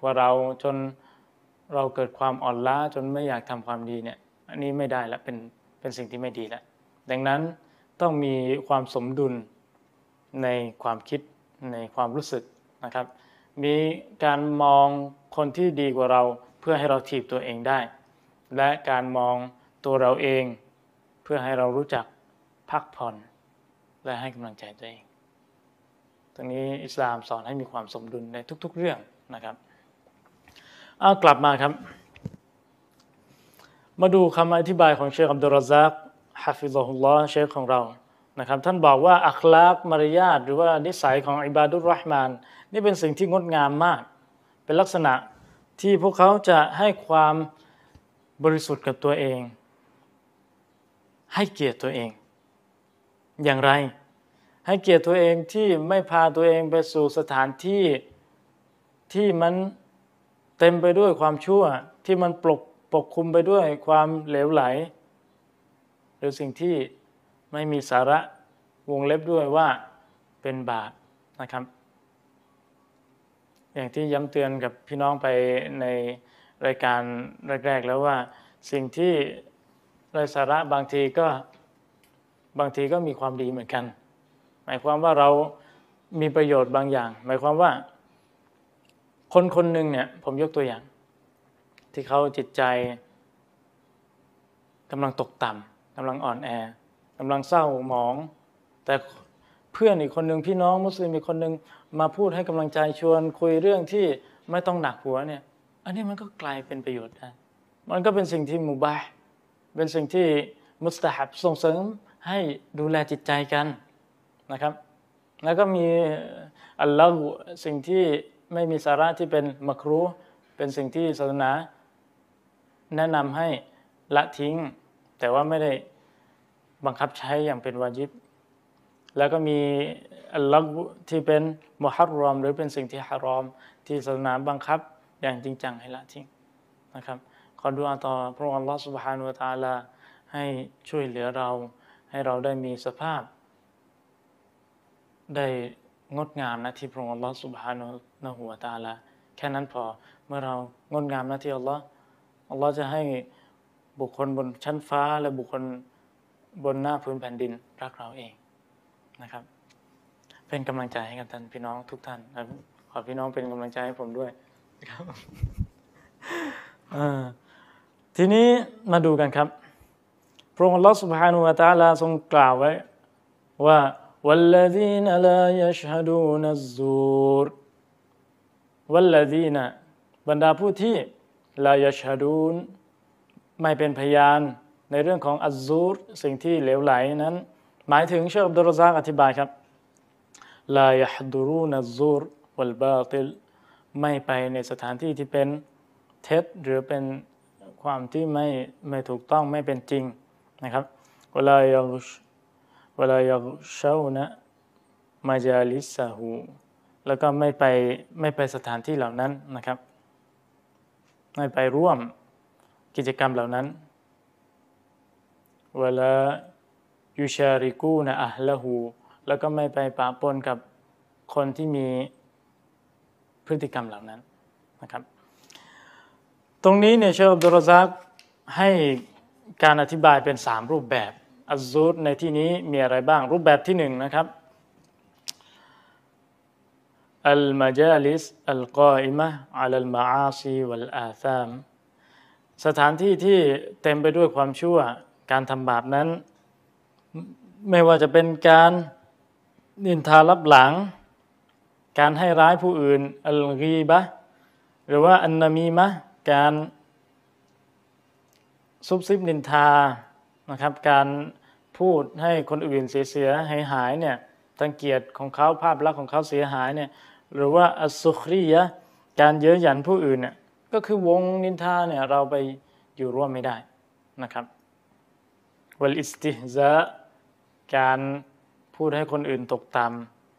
Speaker 1: กว่าเราจนเราเกิดความอ่อนล้าจนไม่อยากทำความดีเนี่ย อันนี้ไม่ได้แล้วเป็นเป็นสิ่งที่ไม่ดีแล้วดังนั้น ต้องมีความสมดุลในความคิดในความรู้สึกนะครับ มีการมองคนที่ดีกว่าเราเพื่อให้เราถีบตัวเองได้ และการมองตัวเราเองเพื่อให้เรารู้จักพักผ่อน และให้กำลังใจตัวเองตรงนี้อิสลามสอนให้มีความสมดุลในทุก ๆ เรื่องนะครับเอากลับมาครับ มาดูคำอธิบายของเชคอับดุลรซัก ฮะฟิซฮุลลอฮ์เชคของเรานะครับท่านบอกว่าอัคลากมารยาทหรือว่านิสัยของอิบาดุรห์มานนี่เป็นสิ่งที่งดงามมาก เป็นลักษณะที่พวกเขาจะให้ความบริสุทธิ์กับตัวเอง ให้เกียรติตัวเอง อย่างไร ให้เกียรติตัวเองที่ไม่พาตัวเองไปสู่สถานที่ที่มันเต็มไปด้วยความชั่วที่มันปกปกคุมไปด้วยความเหลวไหล หรือสิ่งที่ไม่มีสาระวงเล็บด้วยว่าเป็นบาปนะครับ อย่างที่ย้ำเตือนกับพี่น้องไปในรายการแรก ๆ แล้วว่าสิ่งที่ไร้สาระบางทีก็บางทีก็มีความดีเหมือนกัน หมายความว่าเรามีประโยชน์บางอย่าง หมายความว่า คนคนหนึ่งเนี่ยผมยกตัวอย่าง ที่เขาจิตใจกำลังตกต่ำ กำลังอ่อนแอกำลังเศร้าหมอง แต่เพื่อนอีกคนหนึ่งพี่น้องมุสลิมอีกคนหนึ่งมาพูดให้กำลังใจชวน คุยเรื่องที่ไม่ต้องหนักหัวเนี่ย อันนี้มันก็กลายเป็นประโยชน์ได้มันก็เป็นสิ่งที่มุบายเป็นสิ่งที่มุสตาฮับส่งเสริมให้ดูแลจิตใจกันนะครับ แล้วก็มีอัลลอฮ์สิ่งที่ไม่มีสาระที่เป็นมักรูเป็นสิ่งที่ศาสนา แนะนำให้ละทิ้ง แต่ว่าไม่ได้ บังคับใช้อย่างเป็นวาจิบ แล้วก็มีอัลลอฮ์ที่เป็นมุฮัรรอม หรือเป็นสิ่งที่ฮารอม ที่ศาสนาบังคับอย่างจริงจังให้ละทิ้งนะครับขอดูอาต่อพระองค์อัลลอฮ์ سبحانه และ تعالى ให้ช่วยเหลือเรา ให้เราได้มีสภาพ ได้งดงามนะที่พระองค์อัลลอฮ์ سبحانه และ تعالى แค่นั้นพอเมื่อเรางดงามนะที่อัลลอฮ์อัลลอฮ์จะให้บุคคลบนชั้นฟ้า และบุคคล บนหน้าพื้นแผ่นดินรักเราเองนะครับ เป็นกำลังใจให้กับท่านพี่น้องทุกท่านขอพี่น้องเป็นกำลังใจให้ผมด้วยครับทีนี้มาดูกันครับ พระองค์ลอสุภานุวาตาลาทรงกล่าวไว้ ว่า والذين لا يشهدون الزور والذين บรรดาผู้ที่ลายชาดูนไม่เป็นพยาน ในเรื่องของอัซูรสิ่งที่เหลวไหลนั้น หมายถึงเชคอับดุลซากอธิบายครับลายฮดูรูนัซูรวัลบาติลไม่ไปในสถานที่ที่เป็นเท็จหรือเป็นความที่ไม่ไม่ถูกต้องไม่เป็นจริงนะครับเวลายาเวลายาเชานะมาจาลิสาหูแล้วก็ไม่ไปไม่ไปสถานที่เหล่านั้นนะครับ ไม่ไปร่วมกิจกรรมเหล่านั้น วลายูชาริกูนะอะละหูแล้วก็ไม่ไปปะปนกับคนที่มีพฤติกรรมเหล่านั้นนะครับ ตรงนี้เนี่ยเชคอับดุลซักให้การอธิบายเป็นสามรูปแบบอัซซูดในที่นี้มีอะไรบ้าง รูปแบบที่หนึ่งนะครับอัลมาจาลิสอัลกออิมะอัลลมาอาซีวัลอาซามสถานที่ที่เต็มไปด้วยความชั่ว การทำบาปนั้น ไม่ว่าจะเป็นการนินทารับหลัง การให้ร้ายผู้อื่นอัลกีบะหรือว่าอันนามีมะการซุบซิบนินทานะครับ การพูดให้คนอื่นเสียเสียหายหายเนี่ยตังเกียรติของเขาภาพลักษณ์ของเขาเสียหายเนี่ยหรือว่าอสุครียะการเย้ยหยันผู้อื่นเนี่ยก็คือวงนินทาเนี่ยเราไปอยู่ร่วมไม่ได้นะครับ วลอิสติซะการพูดให้คนอื่นตกต่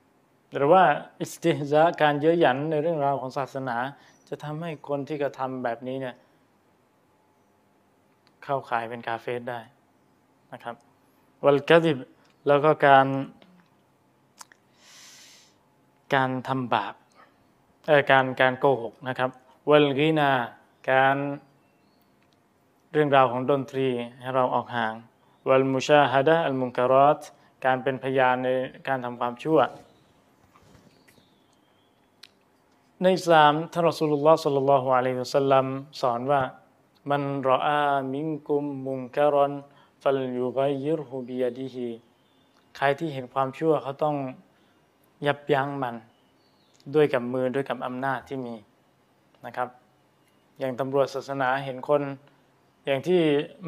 Speaker 1: ำหรือว่าอิสติซะการเย้ยหยันในเรื่องราวของศาสนา จะทำให้คนที่กระทำแบบนี้เนี่ยเข้าขายเป็นกาเฟสได้นะครับวัลกดิบแล้วก็การการทำบาปการการโกหกนะครับวัลกีนาการเรื่องราวของดนตรีให้เราออกห่าง วัลมุชาฮัดะอัลมุงการอตการเป็นพยานในการทำความชั่ว ในอิสลามท่านรอสูลุลลอฮ์สัลลัลลอฮุอะลัยฮิวสัลลัมสอนว่ามันรออามิงกุมมุงการอนฟัลยูไกยิรฮูบียดีฮีใครที่เห็นความชั่วเขาต้องยับยั้งมันด้วยกับมือด้วยกับอำนาจที่มีนะครับ อย่างตำรวจศาสนาเห็นคน อย่างที่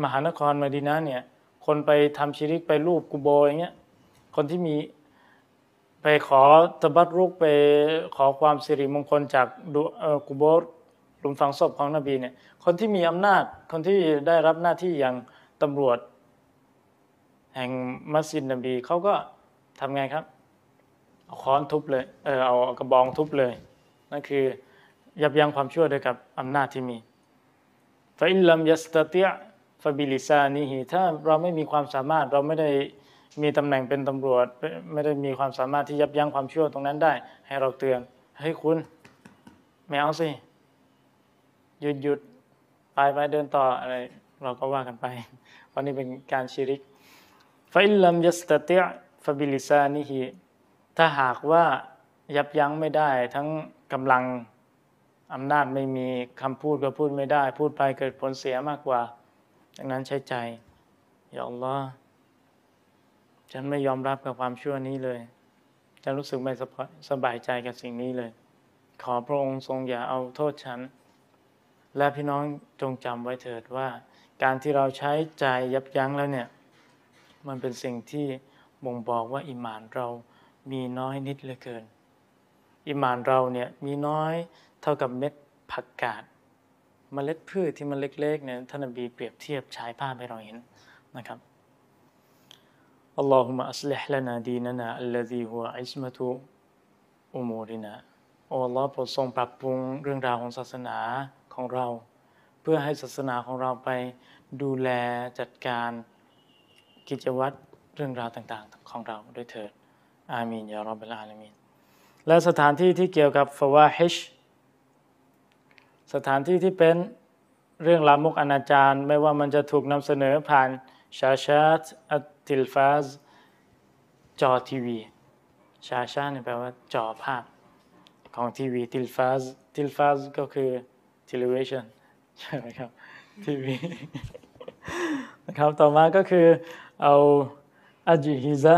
Speaker 1: มหานครมาดีนะเนี่ย คนไปทำชิริกไปรูปกูโบอย่างเงี้ยคนที่มีไปขอตบัตรุกไปขอความสิริมงคลจากกุโบหลุมฝังศพของนบีเนี่ยคนที่มีอำนาจคนที่ได้รับหน้าที่อย่างตำรวจ แห่งมัสยิดนบีเขาก็ทำไงครับเอาค้อนทุบเลยเออเอากระบองทุบเลยนั่นคือยับยั้งความชั่วด้วยกับอำนาจที่มีفإن لم يستطع فبلسانهถ้าเราไม่มีความสามารถเราไม่ได้มีตำแหน่งเป็นตำรวจ ไม่ได้มีความสามารถที่ยับยั้งความชั่วตรงนั้นได้ ให้เราเตือนให้คุณไม่เอาสิหยุดหยุดไปไปเดินต่ออะไรเราก็ว่ากันไป เพราะนี่เป็นการชิริกفإن لم يستطع فبلسانهถ้าหากว่ายับยั้งไม่ได้ ทั้งกำลังอำนาจไม่มีคำพูดก็พูดไม่ได้ พูดไปเกิดผลเสียมากกว่า ดังนั้นใช้ใจอย่าอัลลอฮ์ฉันไม่ยอมรับกับความชั่วนี้เลย ฉันรู้สึกไม่สบายใจกับสิ่งนี้เลย ขอพระองค์ทรงอย่าเอาโทษฉัน และพี่น้องจงจำไว้เถิดว่า การที่เราใช้ใจยับยั้งแล้วเนี่ย มันเป็นสิ่งที่บ่งบอกว่าอิมานเรามีน้อยนิดเหลือเกิน อิมานเราเนี่ยมีน้อยเท่ากับเม็ดผักกาด มเมล็ดพืชที่มันเล็กๆเนี่ยท่านนบีเปรียบเทียบฉายภาพให้เราเห็นนะครับ اللهم أصلح لنا ديننا الذي هو عصمة أمورنا โอ้ลอโปรดทรงปรับปรุงเรื่องราวของศาสนาของเรา เพื่อให้ศาสนาของเราไปดูแลจัดการกิจวัตรเรื่องราวต่างๆ ของเราด้วยเถิด อามีนยารอบเบลอาลามีนและสถานที่ที่เกี่ยวกับฟาวาฮิช สถานที่ที่เป็นเรื่องลามกอนาจารไม่ว่ามันจะถูกนำเสนอผ่านชาชาตอัติลฟาสจอทีวี ชาชาเนี่ยแปลว่าจอภาพของทีวีติลฟาสติลฟาสก็คือทีวีชันใช่ไหมครับทีวีนะครับต่อมาก็คือเอาอัจฮิซะ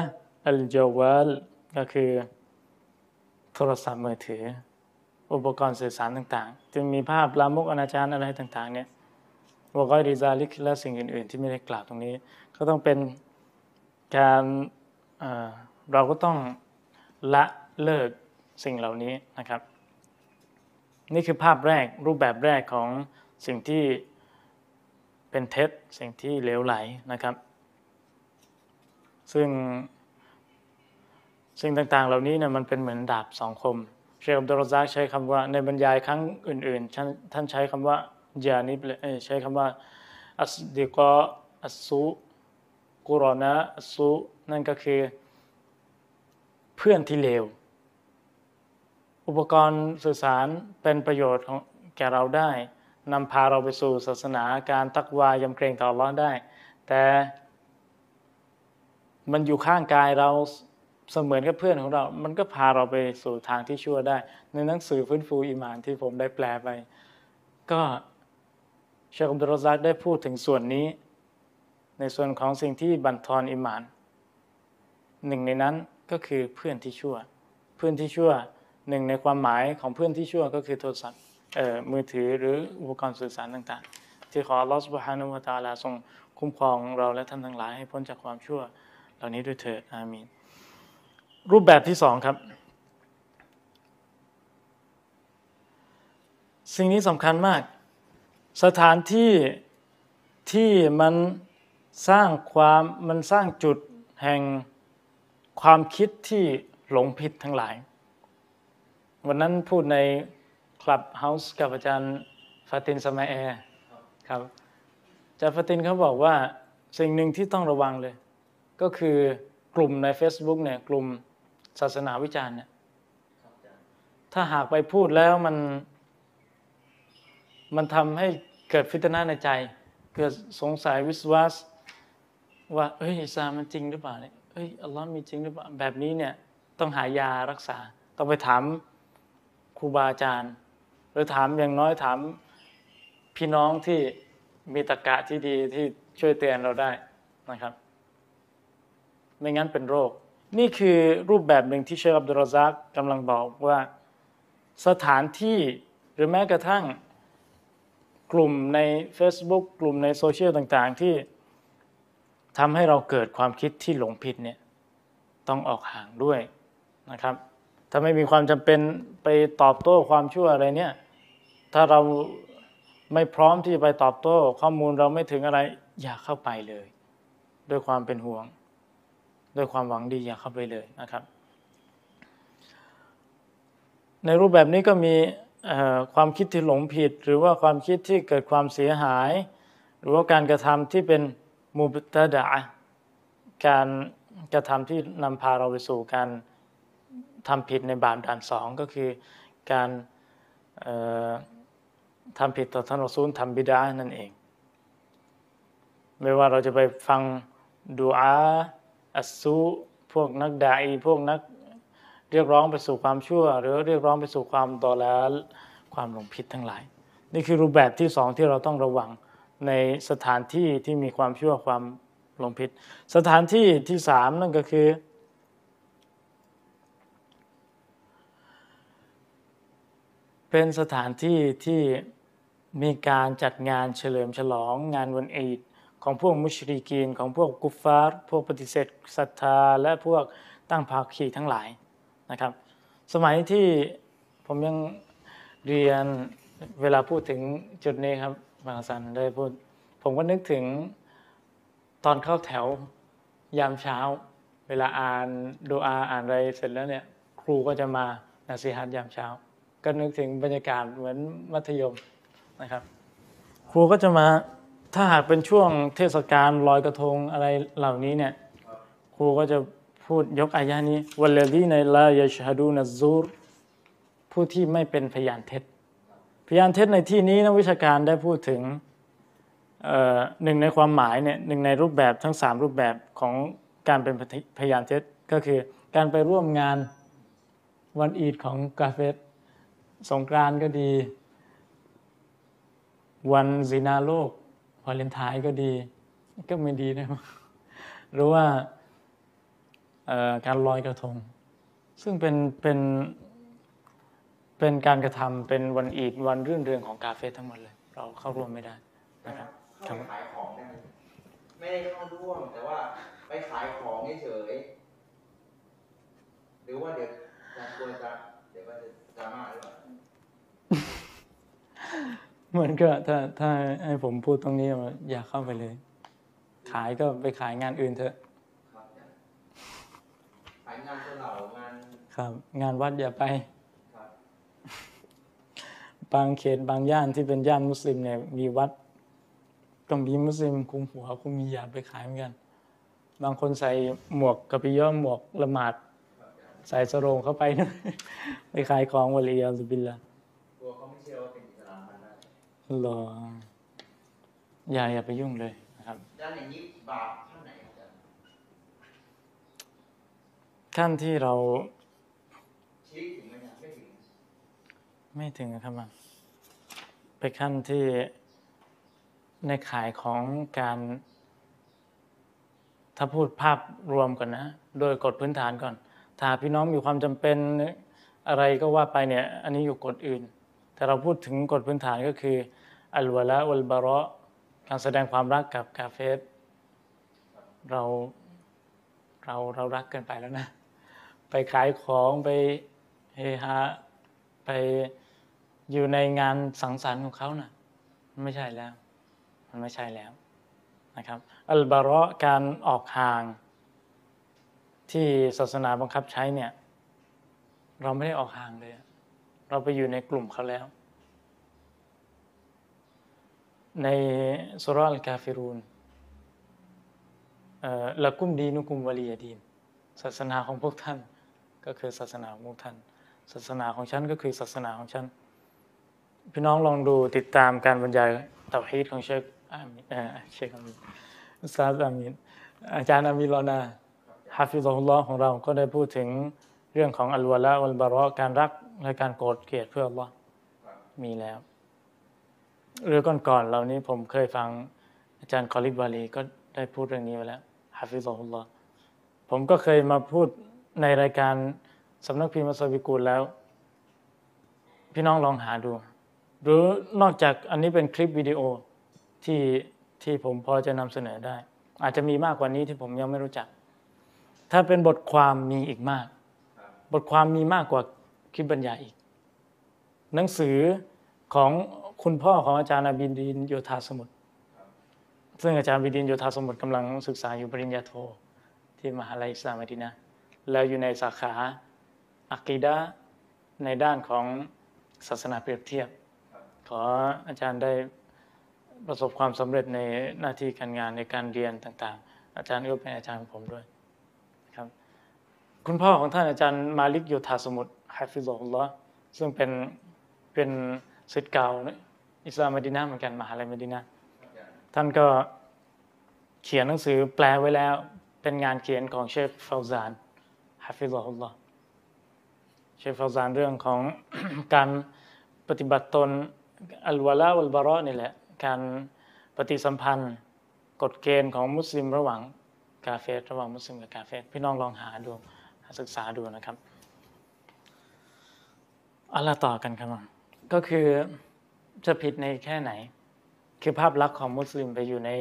Speaker 1: อัลจาวาลก็คือโทรศัพท์มือถือ อุปกรณ์สื่อสารต่างๆ จึงมีภาพลามกอนาจารอะไรต่างๆ เนี่ยวกอยริซาลิกและสิ่งอื่น ๆ ที่ไม่ได้กล่าวตรงนี้ ก็ต้องเป็นการเราก็ต้องละเลิกสิ่งเหล่านี้นะครับ นี่คือภาพแรกรูปแบบแรกของสิ่งที่เป็นเท็จสิ่งที่เลวไหลนะครับ ซึ่งสิ่งต่างๆ เหล่านี้เนี่ยมันเป็นเหมือนดาบสองคม เชคอับดุลรซักใช้คำว่าในบรรยายครั้งอื่นๆ ท่านใช้คำว่าญานิบใช้คำว่าอัสดิกออัสซุกุรอนะอัสซุนั่นก็คือเพื่อนที่เลว อุปกรณ์สื่อสารเป็นประโยชน์ของแก่เราได้นำพาเราไปสู่ศาสนาการตักวายำเกรงต่อร้อนได้ แต่มันอยู่ข้างกายเรา เสมือนกับเพื่อนของเรา มันก็พาเราไปสู่ทางที่ชั่วได้ ในหนังสือฟื้นฟูอิมานที่ผมได้แปลไป ก็เชคอับดุลรซักได้พูดถึงส่วนนี้ ในส่วนของสิ่งที่บันทอนอิมาน หนึ่งในนั้นก็คือเพื่อนที่ชั่ว เพื่อนที่ชั่วหนึ่งในความหมายของเพื่อนที่ชั่วก็คือโทรศัพท์มือถือหรืออุปกรณ์สื่อสารต่างๆ ที่ขอลอสบฮานุวตาลาทรงคุ้มครองเราและท่านทั้งหลายให้พ้นจากความชั่ว เหล่านี้ด้วยเถิดอามีน รูปแบบที่สองครับ สิ่งนี้สำคัญมาก สถานที่ที่มันสร้างความมันสร้างจุดแห่งความคิดที่หลงผิดทั้งหลาย วันนั้นพูดใน Clubhouse กับอาจารย์ฟาตินสมัยแอร์ครับอาจารย์ฟาตินเขาบอกว่าสิ่งหนึ่งที่ต้องระวังเลย ก็คือกลุ่มใน Facebook เนี่ยกลุ่ม ศาสนาวิจารณ์เนี่ยถ้าหากไปพูดแล้วมัน มันทำให้เกิดฟิตนาในใจ เกิดสงสัยวิสวาสว่าเอ้ยอิสลามมันจริงหรือเปล่าเนี่ยเอ้ยอัลลอฮ์มีจริงหรือเปล่าแบบนี้เนี่ยต้องหายารักษา ต้องไปถามครูบาอาจารย์ หรือถามอย่างน้อยถามพี่น้องที่มีตะกะที่ดีที่ช่วยเตือนเราได้นะครับ ไม่งั้นเป็นโรค นี่คือรูปแบบหนึ่งที่เชคอับดุลรซักกำลังบอกว่าสถานที่หรือแม้กระทั่งกลุ่มใน Facebook กลุ่มในโซเชียลต่างๆ ที่ทำให้เราเกิดความคิดที่หลงผิดเนี่ยต้องออกห่างด้วยนะครับ ถ้าไม่มีความจำเป็นไปตอบโต้ความชั่วอะไรเนี่ยถ้าเราไม่พร้อมที่จะไปตอบโต้ ข้อมูลเราไม่ถึงอะไรอย่าเข้าไปเลย ด้วยความเป็นห่วง ด้วยความหวังดีอย่าเข้าไปเลยนะครับ ในรูปแบบนี้ก็มีความคิดที่หลงผิด หรือว่าความคิดที่เกิดความเสียหาย หรือว่าการกระทำที่เป็นมุบตะดะการกระทำที่นำพาเราไปสู่การทำผิดในบาปด่านสองก็คือการทำผิดต่อท่านอัสูลทำบิดานั่นเอง ไม่ว่าเราจะไปฟังดูอา อัสซูพวกนักด่าอีพวกนักเรียกร้องไปสู่ความชั่ว หรือเรียกร้องไปสู่ความตอแลความหลงผิดทั้งหลาย นี่คือรูปแบบที่สองที่เราต้องระวังในสถานที่ที่มีความชั่วความหลงผิด สถานที่ที่สามนั่นก็คือ เป็นสถานที่ที่มีการจัดงานเฉลิมฉลองงานวันอีด ของพวกมุชริกีน ของพวกกุฟฟาร์พวกปฏิเสธศรัทธา และพวกตั้งภาคีทั้งหลายนะครับ สมัยที่ผมยังเรียนเวลาพูดถึงจุดนี้ครับบางสันได้พูด ผมก็นึกถึงตอนเข้าแถวยามเช้า เวลาอ่านดูอาอ่านอะไรเสร็จแล้วเนี่ยครูก็จะมานาซีฮัตยามเช้า ก็นึกถึงบรรยากาศเหมือนมัธยมนะครับ ครูก็จะมา ถ้าหากเป็นช่วงเทศกาลลอยกระทงอะไรเหล่านี้เนี่ยครูก็จะพูดยกอายะนี้วัลลดีในลายชฮดูนซูรผู้ที่ไม่เป็นพยานเท็จ พยานเท็จในที่นี้นักวิชาการได้พูดถึงหนึ่งในความหมายเนี่ยหนึ่งในรูปแบบทั้งสามรูปแบบของการเป็นพยานเท็จก็คือการไปร่วมงานวันอีดของกาเฟสสงกรานก็ดี วันซีนาโลก วาเลนไทน์ก็ดี ก็ไม่ดีนะหรือว่าการลอยกระทง ซึ่งเป็นเป็นเป็นการกระทำเป็นวันอีดวันรื่นเรืองของกาเฟสทั้งหมดเลย เราเข้าร่วมไม่ได้นะครับ
Speaker 2: เข้าไปขายของได้ไม่ได้เข้าร่วมแต่ว่าไปขายของเฉยหรือว่าเดี๋ยวจะกลัวจะเดี๋ยวมันจะดราม่าหรือเปล่า
Speaker 1: มือนก็ถ้าถ้าให้ผมพูดตรงนี้อย่าเข้าไปเลย ขายก็ไปขายงานอื่นเถอะ
Speaker 2: ขายงานเหล่างาน
Speaker 1: ครับ งานวัดอย่าไปบางเขตบางย่านที่เป็นย่านมุสลิมเนี่ยมีวัดก็มีมุสลิมคุมหัวคุมมียาไปขายเหมือนกัน บางคนใส่หมวกกระปิย่อมหมวกละหมาด ใส่สรงเข้าไปนะไปขายของวลีอัลบิลละ หรออย่าอย่าไปยุ่งเลยนะครับ
Speaker 2: ด้านอย่างนี้บาปขั้นไหนอาจารย์
Speaker 1: ขั้นที่เรา
Speaker 2: ชี้ถึงไหมไม่ถึง
Speaker 1: ไม่ถึงครับมันไปขั้นที่ในข่ายของการถ้าพูดภาพรวมก่อนนะ โดยกฎพื้นฐานก่อน ถ้าพี่น้องมีความจำเป็นอะไรก็ว่าไปเนี่ย อันนี้อยู่กฎอื่น แต่เราพูดถึงกฎพื้นฐานก็คือ อัลวะละอัลบาระการแสดงความรักกับกาเฟสเราเราเรารักเกินไปแล้วนะ ไปขายของไปเฮฮาไปอยู่ในงานสังสรรค์ของเขานะ่ะไม่ใช่แล้ว มันไม่ใช่แล้วนะครับอัลบาระการออกห่างที่ศาสนาบังคับใช้เนี่ย เราไม่ได้ออกห่างเลย เราไปอยู่ในกลุ่มเขาแล้ว ในสุรัลกาฟิรูนละกุมดีนุกุมวลียดีนศาสนาของพวกท่าน ก็คือศาสนาของพวกท่าน ศาสนาของฉันก็คือศาสนาของฉัน พี่น้องลองดูติดตามการบรรยายเตาฮีดของเชคอามีเชคอามีอุสตาอามีอาจารย์อามีลอนาحفظه الله ของเราก็ได้พูดถึงเรื่องของالولاء والبراءการรักและการโกรธเกลียดเพื่ออัลลอฮ์มีแล้ว เรื่องก่อนๆเหล่านี้ผมเคยฟังอาจารย์คอลิบบาลีก็ได้พูดเรื่องนี้ไปแล้วحفظه اللهผมก็เคยมาพูดในรายการสำนักพิมพ์มัสวิกูลแล้ว พี่น้องลองหาดู หรือนอกจากอันนี้เป็นคลิปวิดีโอที่ที่ผมพอจะนำเสนอได้ อาจจะมีมากกว่านี้ที่ผมยังไม่รู้จัก ถ้าเป็นบทความมีอีกมาก บทความมีมากกว่าคลิปบรรยายอีก หนังสือของ คุณพ่อของอาจารย์อบินดินโยธาสมุทรซึ่งอาจารย์บิดินโยธาสมุทรกำลังศึกษาอยู่ปริญญาโทที่มหาลัยอิสลามมะดีนะแล้วอยู่ในสาขาอักีดะในด้านของศาสนาเปรียบเทียบ ขออาจารย์ได้ประสบความสำเร็จในหน้าที่การงานในการเรียนต่างๆ อาจารย์ก็เป็นอาจารย์ของผมด้วยครับคุณพ่อของท่านอาจารย์มาลิกโยธาสมุทรฮะฟิซอลลอฮ์ซึ่งเป็นเป็นศิษย์เก่า อิสลามมดีนะห์เหมือนกันมหาลัยมดีนะห์ท่านก็เขียนหนังสือแปลไว้แล้วเป็นงานเขียนของเชฟฟาวซานฮะฟิซอฮุลลอฮ์เชฟฟาวซานเรื่องของการปฏิบัติตนอัลวะลาอัลบาระนี่แหละ การปฏิสัมพันธ์กฎเกณฑ์ของมุสลิมระหว่างกาเฟรระหว่างมุสลิมกับกาเฟรพี่น้องลองหาดูศึกษาดูนะครับเอาละต่อกันครับก็คือ จะผิดในแค่ไหน คือภาพลักษณ์ของมุสลิมไปอยู่ใน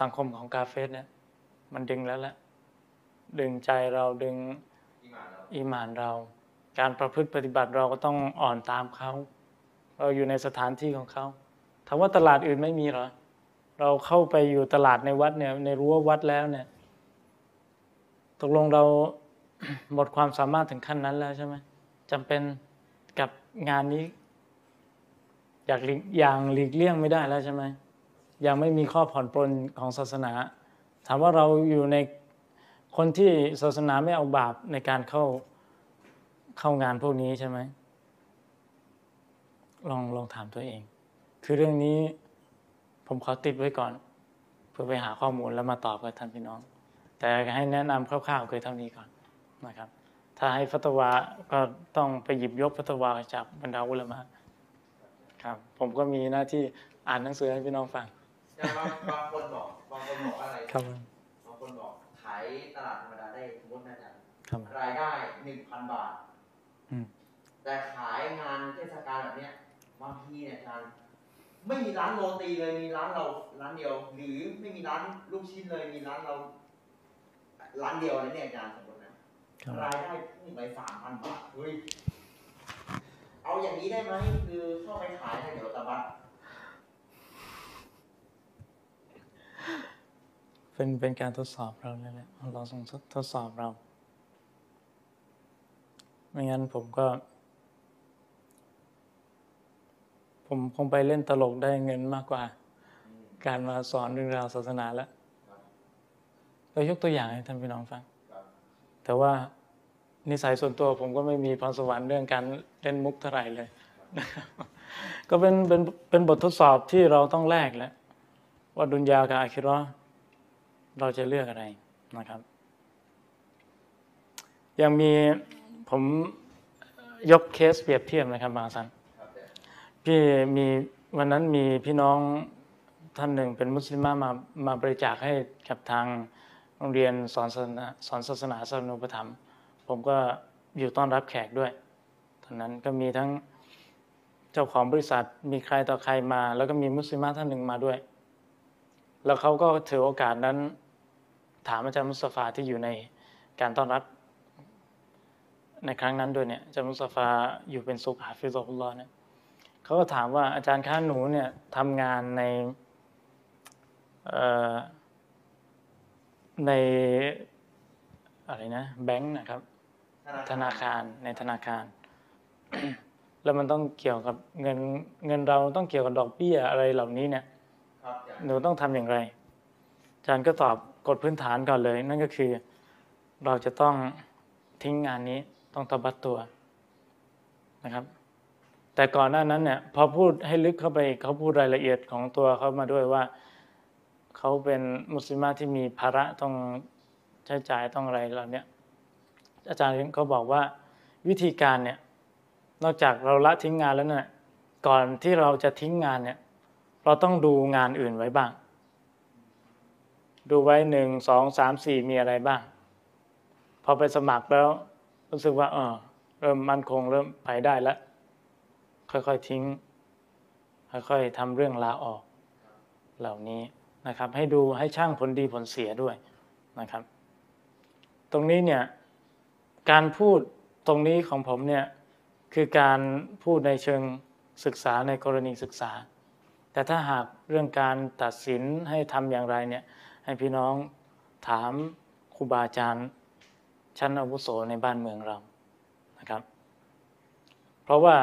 Speaker 1: สังคมของกาเฟสเนี่ยมันดึงแล้วแหละดึงใจเราดึง
Speaker 2: ที่มาแล้ว
Speaker 1: อีหมานเรา การประพฤติปฏิบัติเราก็ต้องอ่อนตามเขา เราอยู่ในสถานที่ของเขาถามว่าตลาดอื่นไม่มีหรอ เราเข้าไปอยู่ตลาดในวัดเนี่ยในรั้ววัดแล้วเนี่ย ตกลงเราหมดความสามารถถึงขั้นนั้นแล้วใช่ไหมจำเป็นกับงานนี้ อยากหลีกอย่างหลีกเลี่ยงไม่ได้แล้วใช่ไหมยังไม่มีข้อผ่อนปลนของศาสนา ถามว่าเราอยู่ในคนที่ศาสนาไม่เอาบาปในการเข้าเข้างานพวกนี้ใช่ไหมลองลองถามตัวเอง คือเรื่องนี้ผมขอติดไว้ก่อน เพื่อไปหาข้อมูลแล้วมาตอบกับท่านพี่น้อง แต่ให้แนะนำคร่าวๆคือเท่านี้ก่อนนะครับ ถ้าให้ฟัตวาก็ต้องไปหยิบยกฟัตวาจากบรรดาอุลามะ ครับ ผมก็มีหน้าที่อ่านหนังสือให้พี่น้องฟัง
Speaker 2: แต่บางบางคนบอกบางคนบอกว่าอะไร
Speaker 1: ครับ
Speaker 2: บางคนบอกขายตลาดธรรมดาได้สมมตินะอาจารย์
Speaker 1: ครับ
Speaker 2: รายได้หนึ่งพันบาท
Speaker 1: อืม
Speaker 2: แต่ขายงานเทศกาลแบบเนี้ยบางทีเนี่ยอาจารย์ไม่มีร้านโรตีเลยมีร้านเราร้านเดียว หรือไม่มีร้านลูกชิ้นเลยมีร้านเรา ร้านเดียวนะเนี่ยอาจารย์สมมตินะครับรายได้พุ่งไปสามพันบาทเฮ้ย เอาอย่างนี้ได้ไหมคือเข้าไปขายในเดี๋ยวตะบัด
Speaker 1: เป็นเป็นการทดสอบเราเลยแหละเราส่งทดสอบเรา ไม่งั้นผมก็ ผมคงไปเล่นตลกได้เงินมากกว่า
Speaker 2: อืม
Speaker 1: การมาสอนเรื่องราวศาสนาแล้ว
Speaker 2: ครับ
Speaker 1: เรายกตัวอย่างให้ท่านพี่น้องฟัง
Speaker 2: ครับ
Speaker 1: แต่ว่า นิสัยส่วนตัวผมก็ไม่มีพรสวรรค์เรื่องการเล่นมุกเท่าไหร่เลยนะครับก็เป็นเป็นเป็นบททดสอบที่เราต้องแลกแล้วว่าดุนยากับอาคิราะห์เราจะเลือกอะไรนะครับ ยังมีผมยกเคสเปรียบเทียบนะครับบางสันพี่มีวันนั้นมีพี่น้องท่านหนึ่งเป็นมุสลิมมามาบริจาคให้กับทางโรงเรียนสอนศาสนาสอนศาสนาสนุปถัม ผมก็อยู่ต้อนรับแขกด้วยตอนนั้นก็มีทั้งเจ้าของบริษัทมีใครต่อใครมา แล้วก็มีมุสลิมท่านหนึ่งมาด้วย แล้วเขาก็ถือโอกาสนั้น ถามอาจารย์มุสตาฟาที่อยู่ในการต้อนรับ ในครั้งนั้นด้วยเนี่ยอาจารย์มุสตาฟาอยู่เป็นสุขาฟิซอฮุลลอเนี่ยเขาก็ถามว่าอาจารย์คะหนูเนี่ยทำงานในเอ่อในอะไรนะแบงค์นะครับ ธนาคารในธนาคาร แล้วมันต้องเกี่ยวกับเงินเงินเราต้องเกี่ยวกับดอกเบี้ยอะไรเหล่านี้เนี่ย
Speaker 2: ครับอาจารย์
Speaker 1: หนูต้องทำอย่างไรอาจารย์ก็ตอบกฎพื้นฐานก่อนเลย นั่นก็คือ เราจะต้องทิ้งงานนี้ต้องตบัดตัวนะครับ แต่ก่อนหน้านั้นเนี่ยพอพูดให้ลึกเข้าไปอีกเขาพูดรายละเอียดของตัวเขามาด้วยว่าเขาเป็นมุสลิมะที่มีภาระต้องใช้จ่ายต้องอะไรเหล่าเนี้ย อาจารย์เขาบอกว่าวิธีการเนี่ยนอกจากเราละทิ้งงานแล้วเนี่ยก่อนที่เราจะทิ้งงานเนี่ยเราต้องดูงานอื่นไว้บ้าง ดูไว้หนึ่งสองสามสี่มีอะไรบ้าง พอไปสมัครแล้ว รู้สึกว่าเออเริ่มมั่นคงเริ่มไปได้แล้ว ค่อยๆทิ้ง ค่อยๆทำเรื่องลาออกเหล่านี้นะครับ ให้ดูให้ช่างผลดีผลเสียด้วยนะครับ ตรงนี้เนี่ย การพูดตรงนี้ของผมเนี่ยคือการพูดในเชิงศึกษาในกรณีศึกษา แต่ถ้าหากเรื่องการตัดสินให้ทำอย่างไรเนี่ยให้พี่น้องถามครูบาอาจารย์ชั้นอาวุโสในบ้านเมืองเรานะครับ เพราะว่า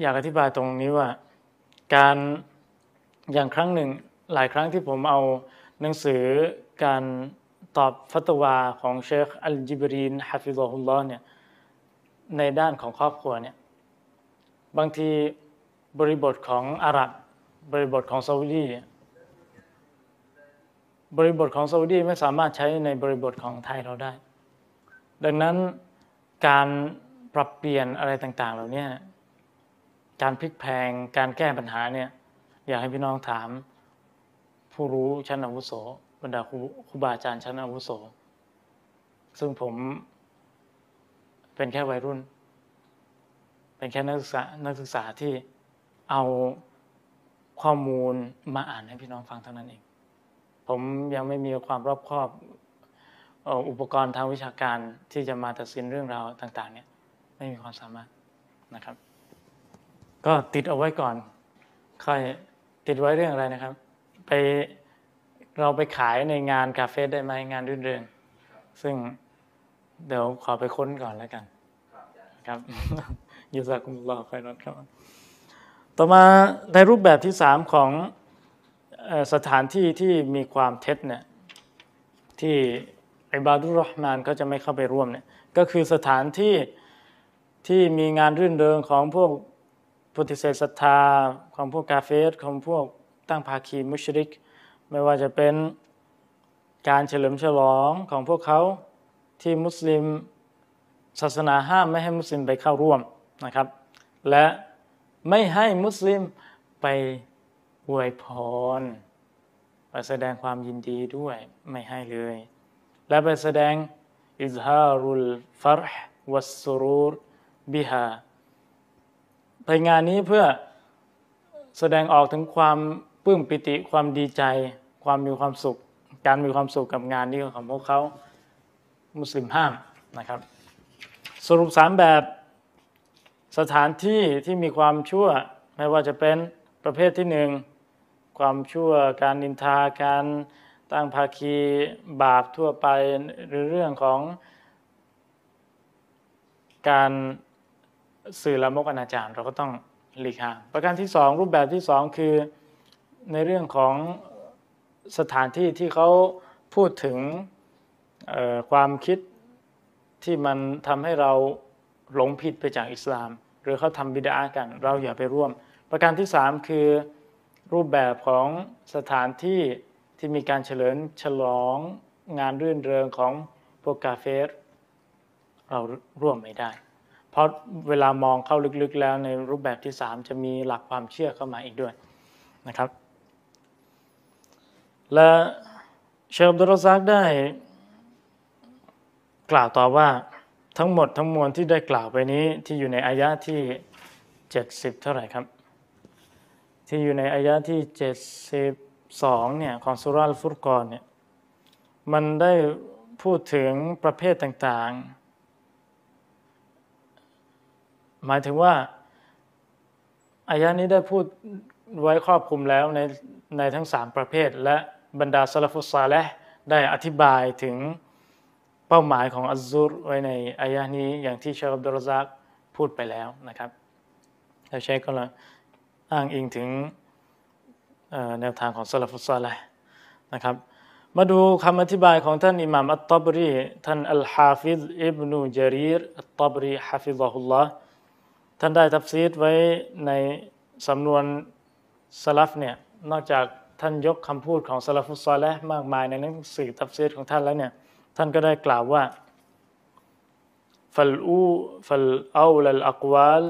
Speaker 1: อยากอธิบายตรงนี้ว่า การอย่างครั้งหนึ่งหลายครั้งที่ผมเอาหนังสือการ ตอบฟัตวาของเชคอัลจิบรีนฮะฟิซอฮุลลอเนี่ยในด้านของครอบครัวเนี่ยบางทีบริบทของอาหรับบริบทของซาอุดีบริบทของซาอุดีไม่สามารถใช้ในบริบทของไทยเราได้ ดังนั้นการปรับเปลี่ยนอะไรต่างๆ เหล่านี้การพลิกแพลงการแก้ปัญหาเนี่ยอยากให้พี่น้องถามผู้รู้ชั้นอาวุโส บรรดาครูครูบาอาจารย์ชั้นอาวุโส ซึ่งผมเป็นแค่วัยรุ่น เป็นแค่นักศึกษานักศึกษาที่เอาข้อมูลมาอ่านให้พี่น้องฟังเท่านั้นเอง ผมยังไม่มีความรอบคอบอุปกรณ์ทางวิชาการที่จะมาตัดสินเรื่องราวต่าง ๆ เนี่ยไม่มีความสามารถนะครับ ก็ติดเอาไว้ก่อน ค่อยติดไว้เรื่องอะไรนะครับ ไป เราไปขายในงานคาเฟ่ได้ไหมงานรื่นเริงซึ่งเดี๋ยวขอไปค้นก่อนแล้วกัน ครับยูซากุมุลลอฮ์ไฟรอนครับ ต่อมาในรูปแบบที่สามของเอ่อสถานที่ที่มีความเท็จเนี่ยที่อิบาดุรเราะห์มานก็จะไม่เข้าไปร่วมเนี่ยก็คือสถานที่ที่มีงานรื่นเริงของพวกปฏิเสธศรัทธาของพวกกาเฟสของพวกตั้งภาคีมุชริก ไม่ว่าจะเป็นการเฉลิมฉลองของพวกเขาที่มุสลิมศาสนาห้ามไม่ให้มุสลิมไปเข้าร่วมนะครับ และไม่ให้มุสลิมไปอวยพรไปแสดงความยินดีด้วยไม่ให้เลย และไปแสดงอิซฮารุลฟารห์วัสสุรูรบิฮาไปงานนี้เพื่อแสดงออกถึงความปลื้มปิติความดีใจ ความมีความสุข การมีความสุขกับงานนี้ของพวกเขามุสลิมห้ามนะครับ สรุปสามแบบสถานที่ที่มีความชั่วไม่ว่าจะเป็นประเภทที่หนึ่งความชั่วการนินทาการตั้งภาคีบาปทั่วไปหรือเรื่องของการสื่อละมกอนาจารเราก็ต้องหลีกห่างประการที่สองรูปแบบที่สองคือในเรื่องของ สถานที่ที่เขาพูดถึงความคิดที่มันทำให้เราหลงผิดไปจากอิสลาม หรือเขาทำบิดากัน เราอย่าไปร่วม ประการที่สามคือรูปแบบของสถานที่ที่มีการเฉลิมฉลองงานรื่นเริงของพวกกาเฟสเราร่วมไม่ได้ เพราะเวลามองเข้าลึกๆแล้วในรูปแบบที่สามจะมีหลักความเชื่อเข้ามาอีกด้วยนะครับ และเชคอับดุลรอซักได้กล่าวต่อว่าทั้งหมดทั้งมวลที่ได้กล่าวไปนี้ที่อยู่ในอายะที่ 70 เท่าไหร่ครับ ที่อยู่ในอายะที่ 72เนี่ยของสุราลฟุรกอนเนี่ยมันได้พูดถึงประเภทต่างๆ หมายถึงว่าอายะนี้ได้พูดไว้ครอบคลุมแล้วในในทั้งสามประเภทและ บรรดาالسلف الصالحได้อธิบายถึงเป้าหมายของالزورไว้ในอายะนี้อย่างที่เชคอับดุลรซักพูดไปแล้วนะครับแล้วเชคก็เลยอ้างอิงถึงแนวทางของالسلف الصالحนะครับมาดูคำอธิบายของท่านอิหม่ามอัตตบรีท่านอัลฮาฟิซอิบนูจารีรอัตตบรีحفظه اللهท่านได้ตัฟซีรไว้ในสำนวนสลัฟเนี่ยนอกจาก ท่านยกคำพูดของالسلف الصالحมากมายในหนังสือตัฟซีรของท่านแล้วเนี่ยท่านก็ได้กล่าวว่าفأولى فأولى الأقوال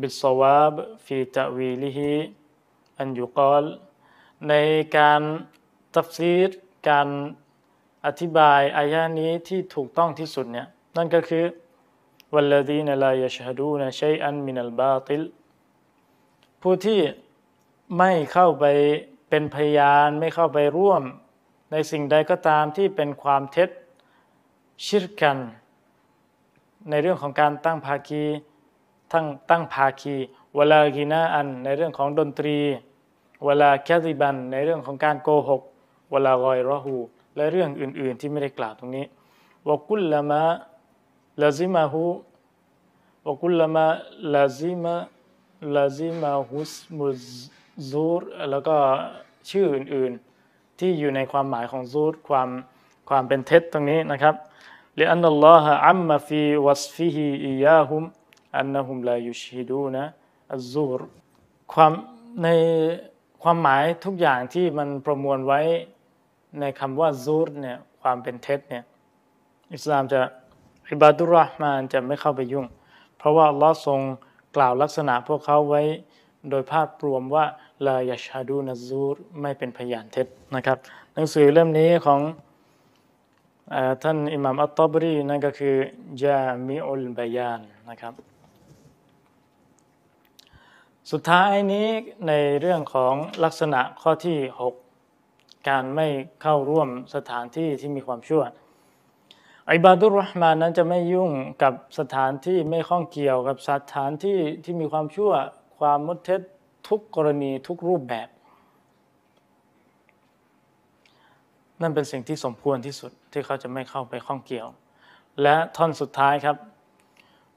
Speaker 1: بالصواب في تأويله أن يقالในการตัฟซีรการอธิบายอายะนี้ที่ถูกต้องที่สุดเนี่ยนั่นก็คือวัลลดีนลายชฮดูนะชัยอันมินัลบาติลผู้ที่ไม่เข้าไป เป็นพยานไม่เข้าไปร่วม ในสิ่งใดก็ตามที่เป็นความเท็จชิรกัน ในเรื่องของการตั้งภาคีทั้งตั้งภาคีเวลากินาอันในเรื่องของดนตรี เวลาแคซิบัน ในเรื่องของการโกหก เวลากอยรอฮูและเรื่องอื่น ๆ ที่ไม่ได้กล่าวตรงนี้วกุลละมะลาซิมาฮูวกุลละมะลาซิมะลาซิมาฮุสมุ ซูดแล้วก็ชื่ออื่นๆ ที่อยู่ในความหมายของซูดความความเป็นเท็จตรงนี้นะครับเรื่อันนัลลอฮะอัมมาฟีวัสฟิฮีอียาฮุมอันนะฮุมลายุชฮิดูนะอัซูรความในความหมายทุกอย่างที่มันประมวลไว้ในคำว่าซูรเนี่ยความเป็นเท็จเนี่ยอิสลามจะอิบาดุรห์มานจะไม่เข้าไปยุ่ง เพราะว่าลลอทรงกล่าวลักษณะพวกเขาไว้โดยภาพรวมว่า ลายาชาดูนซูรไม่เป็นพยานเท็จนะครับ หนังสือเล่มนี้ของท่านอิหม่ามอัตตบรีนั่นก็คือจามิอุลบยานนะครับ สุดท้ายนี้ในเรื่องของลักษณะข้อที่ 6 การไม่เข้าร่วมสถานที่ที่มีความชั่วอิบาดุรห์มานนั้นจะไม่ยุ่งกับสถานที่ไม่ข้องเกี่ยวกับสถานที่ที่มีความชั่ว ความมดเท็จ ทุกกรณีทุกรูปแบบ นั่นเป็นสิ่งที่สมควรที่สุดที่เขาจะไม่เข้าไปข้องเกี่ยว และท่อนสุดท้ายครับ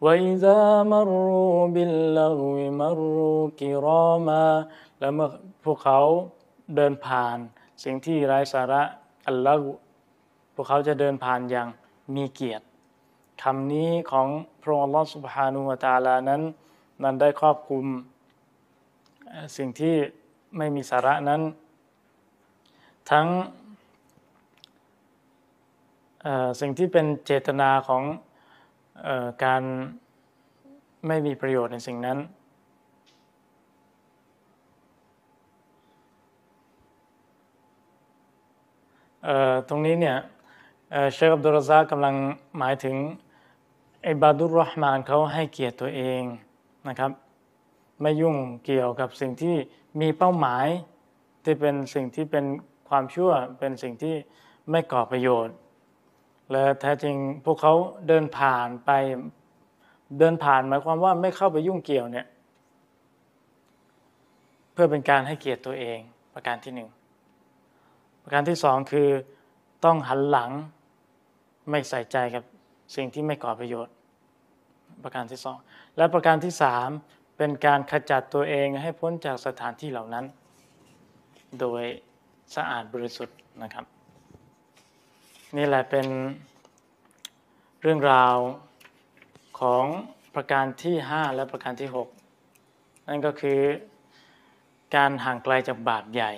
Speaker 1: وإذا مروا باللغو مروا كراما และเมื่อพวกเขาเดินผ่านสิ่งที่ไร้สาระอัลลอฮ์พวกเขาจะเดินผ่านอย่างมีเกียรติคำนี้ของพระองค์อัลลอฮ์ سبحانه และ تعالى นั้นนั้นได้ครอบคลุมเอ่อ สิ่งที่ไม่มีสาระนั้น ทั้งสิ่งที่เป็นเจตนาของอการไม่มีประโยชน์ในสิ่งนั้น ตรงนี้เนี่ยเชคอับดุลรซากกำลังหมายถึงไอบาดุรรห์มานเขาให้เกียรติตัวเองนะครับ ไม่ยุ่งเกี่ยวกับสิ่งที่มีเป้าหมาย ที่เป็นสิ่งที่เป็นความชั่วเป็นสิ่งที่ไม่ก่อประโยชน์ และแท้จริงพวกเขาเดินผ่านไปเดินผ่านหมายความว่าไม่เข้าไปยุ่งเกี่ยวเนี่ยเพื่อเป็นการให้เกียรติตัวเองประการที่หนึ่งประการที่สองคือต้องหันหลังไม่ใส่ใจกับสิ่งที่ไม่ก่อประโยชน์ ประการที่สองและประการที่สาม เป็นการขจัดตัวเองให้พ้นจากสถานที่เหล่านั้น โดยสะอาดบริสุทธิ์นะครับ นี่แหละเป็นเรื่องราวของประการที่ 5 และประการที่ 6 นั่นก็คือการห่างไกลจากบาปใหญ่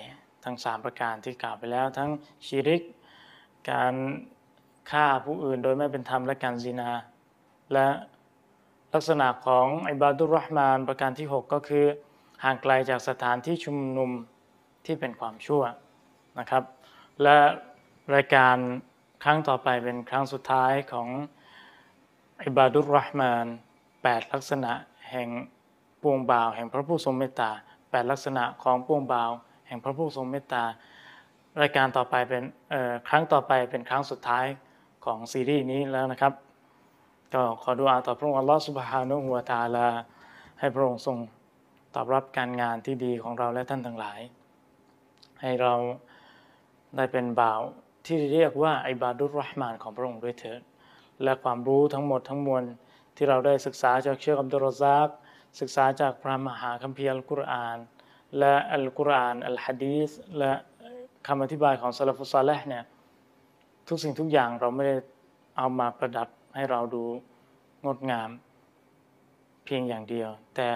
Speaker 1: ทั้ง 3 ประการที่กล่าวไปแล้ว ทั้งชิริก การฆ่าผู้อื่นโดยไม่เป็นธรรมและการซินาและ ลักษณะของอิบาดุรห์มานประการที่ 6 ก็คือห่างไกลจากสถานที่ชุมนุมที่เป็นความชั่วนะครับ และรายการครั้งต่อไปเป็นครั้งสุดท้ายของอิบาดุรห์มาน 8 ลักษณะแห่งปวงบ่าว แห่งพระผู้ทรงเมตตา 8 ลักษณะของปวงบ่าว แห่งพระผู้ทรงเมตตารายการต่อไปเป็นครั้งต่อไปเป็นครั้งสุดท้ายของซีรีส์นี้แล้วนะครับ ก็ขอดุอาต่อพระองค์อัลลอฮฺสุบฮานุฮุวาตาลา ให้พระองค์ทรงตอบรับการงานที่ดีของเราและท่านทั้งหลาย ให้เราได้เป็นบ่าวที่เรียกว่าอิบาดุรรห์มานของพระองค์ด้วยเถิด และความรู้ทั้งหมดทั้งมวลที่เราได้ศึกษาจากเชคอับดุลรซากศึกษาจากพระมหาคัมภีร์อัลกุรอาน และอัลกุรอานอัลฮะดีษและคำอธิบายของซาลฟุซาเลห์เนี่ยทุกสิ่งทุกอย่างเราไม่ได้เอามาประดับ ให้เราดูงดงาม เพียงอย่างเดียว แต่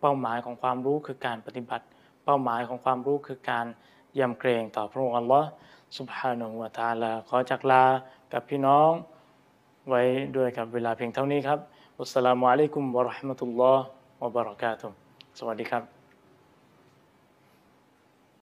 Speaker 1: เป้าหมายของความรู้คือการปฏิบัติ เป้าหมายของความรู้คือการยำเกรงต่อพระองค์อัลลอฮ์สุบฮานุวะตาลาขอจากลากับพี่น้อง ไว้ด้วยกับเวลาเพียงเท่านี้ครับอัสสลามุอะลัยกุมวะราะห์มะตุลลอฮ์วะบะเราะกาตุมสวัสดีครับ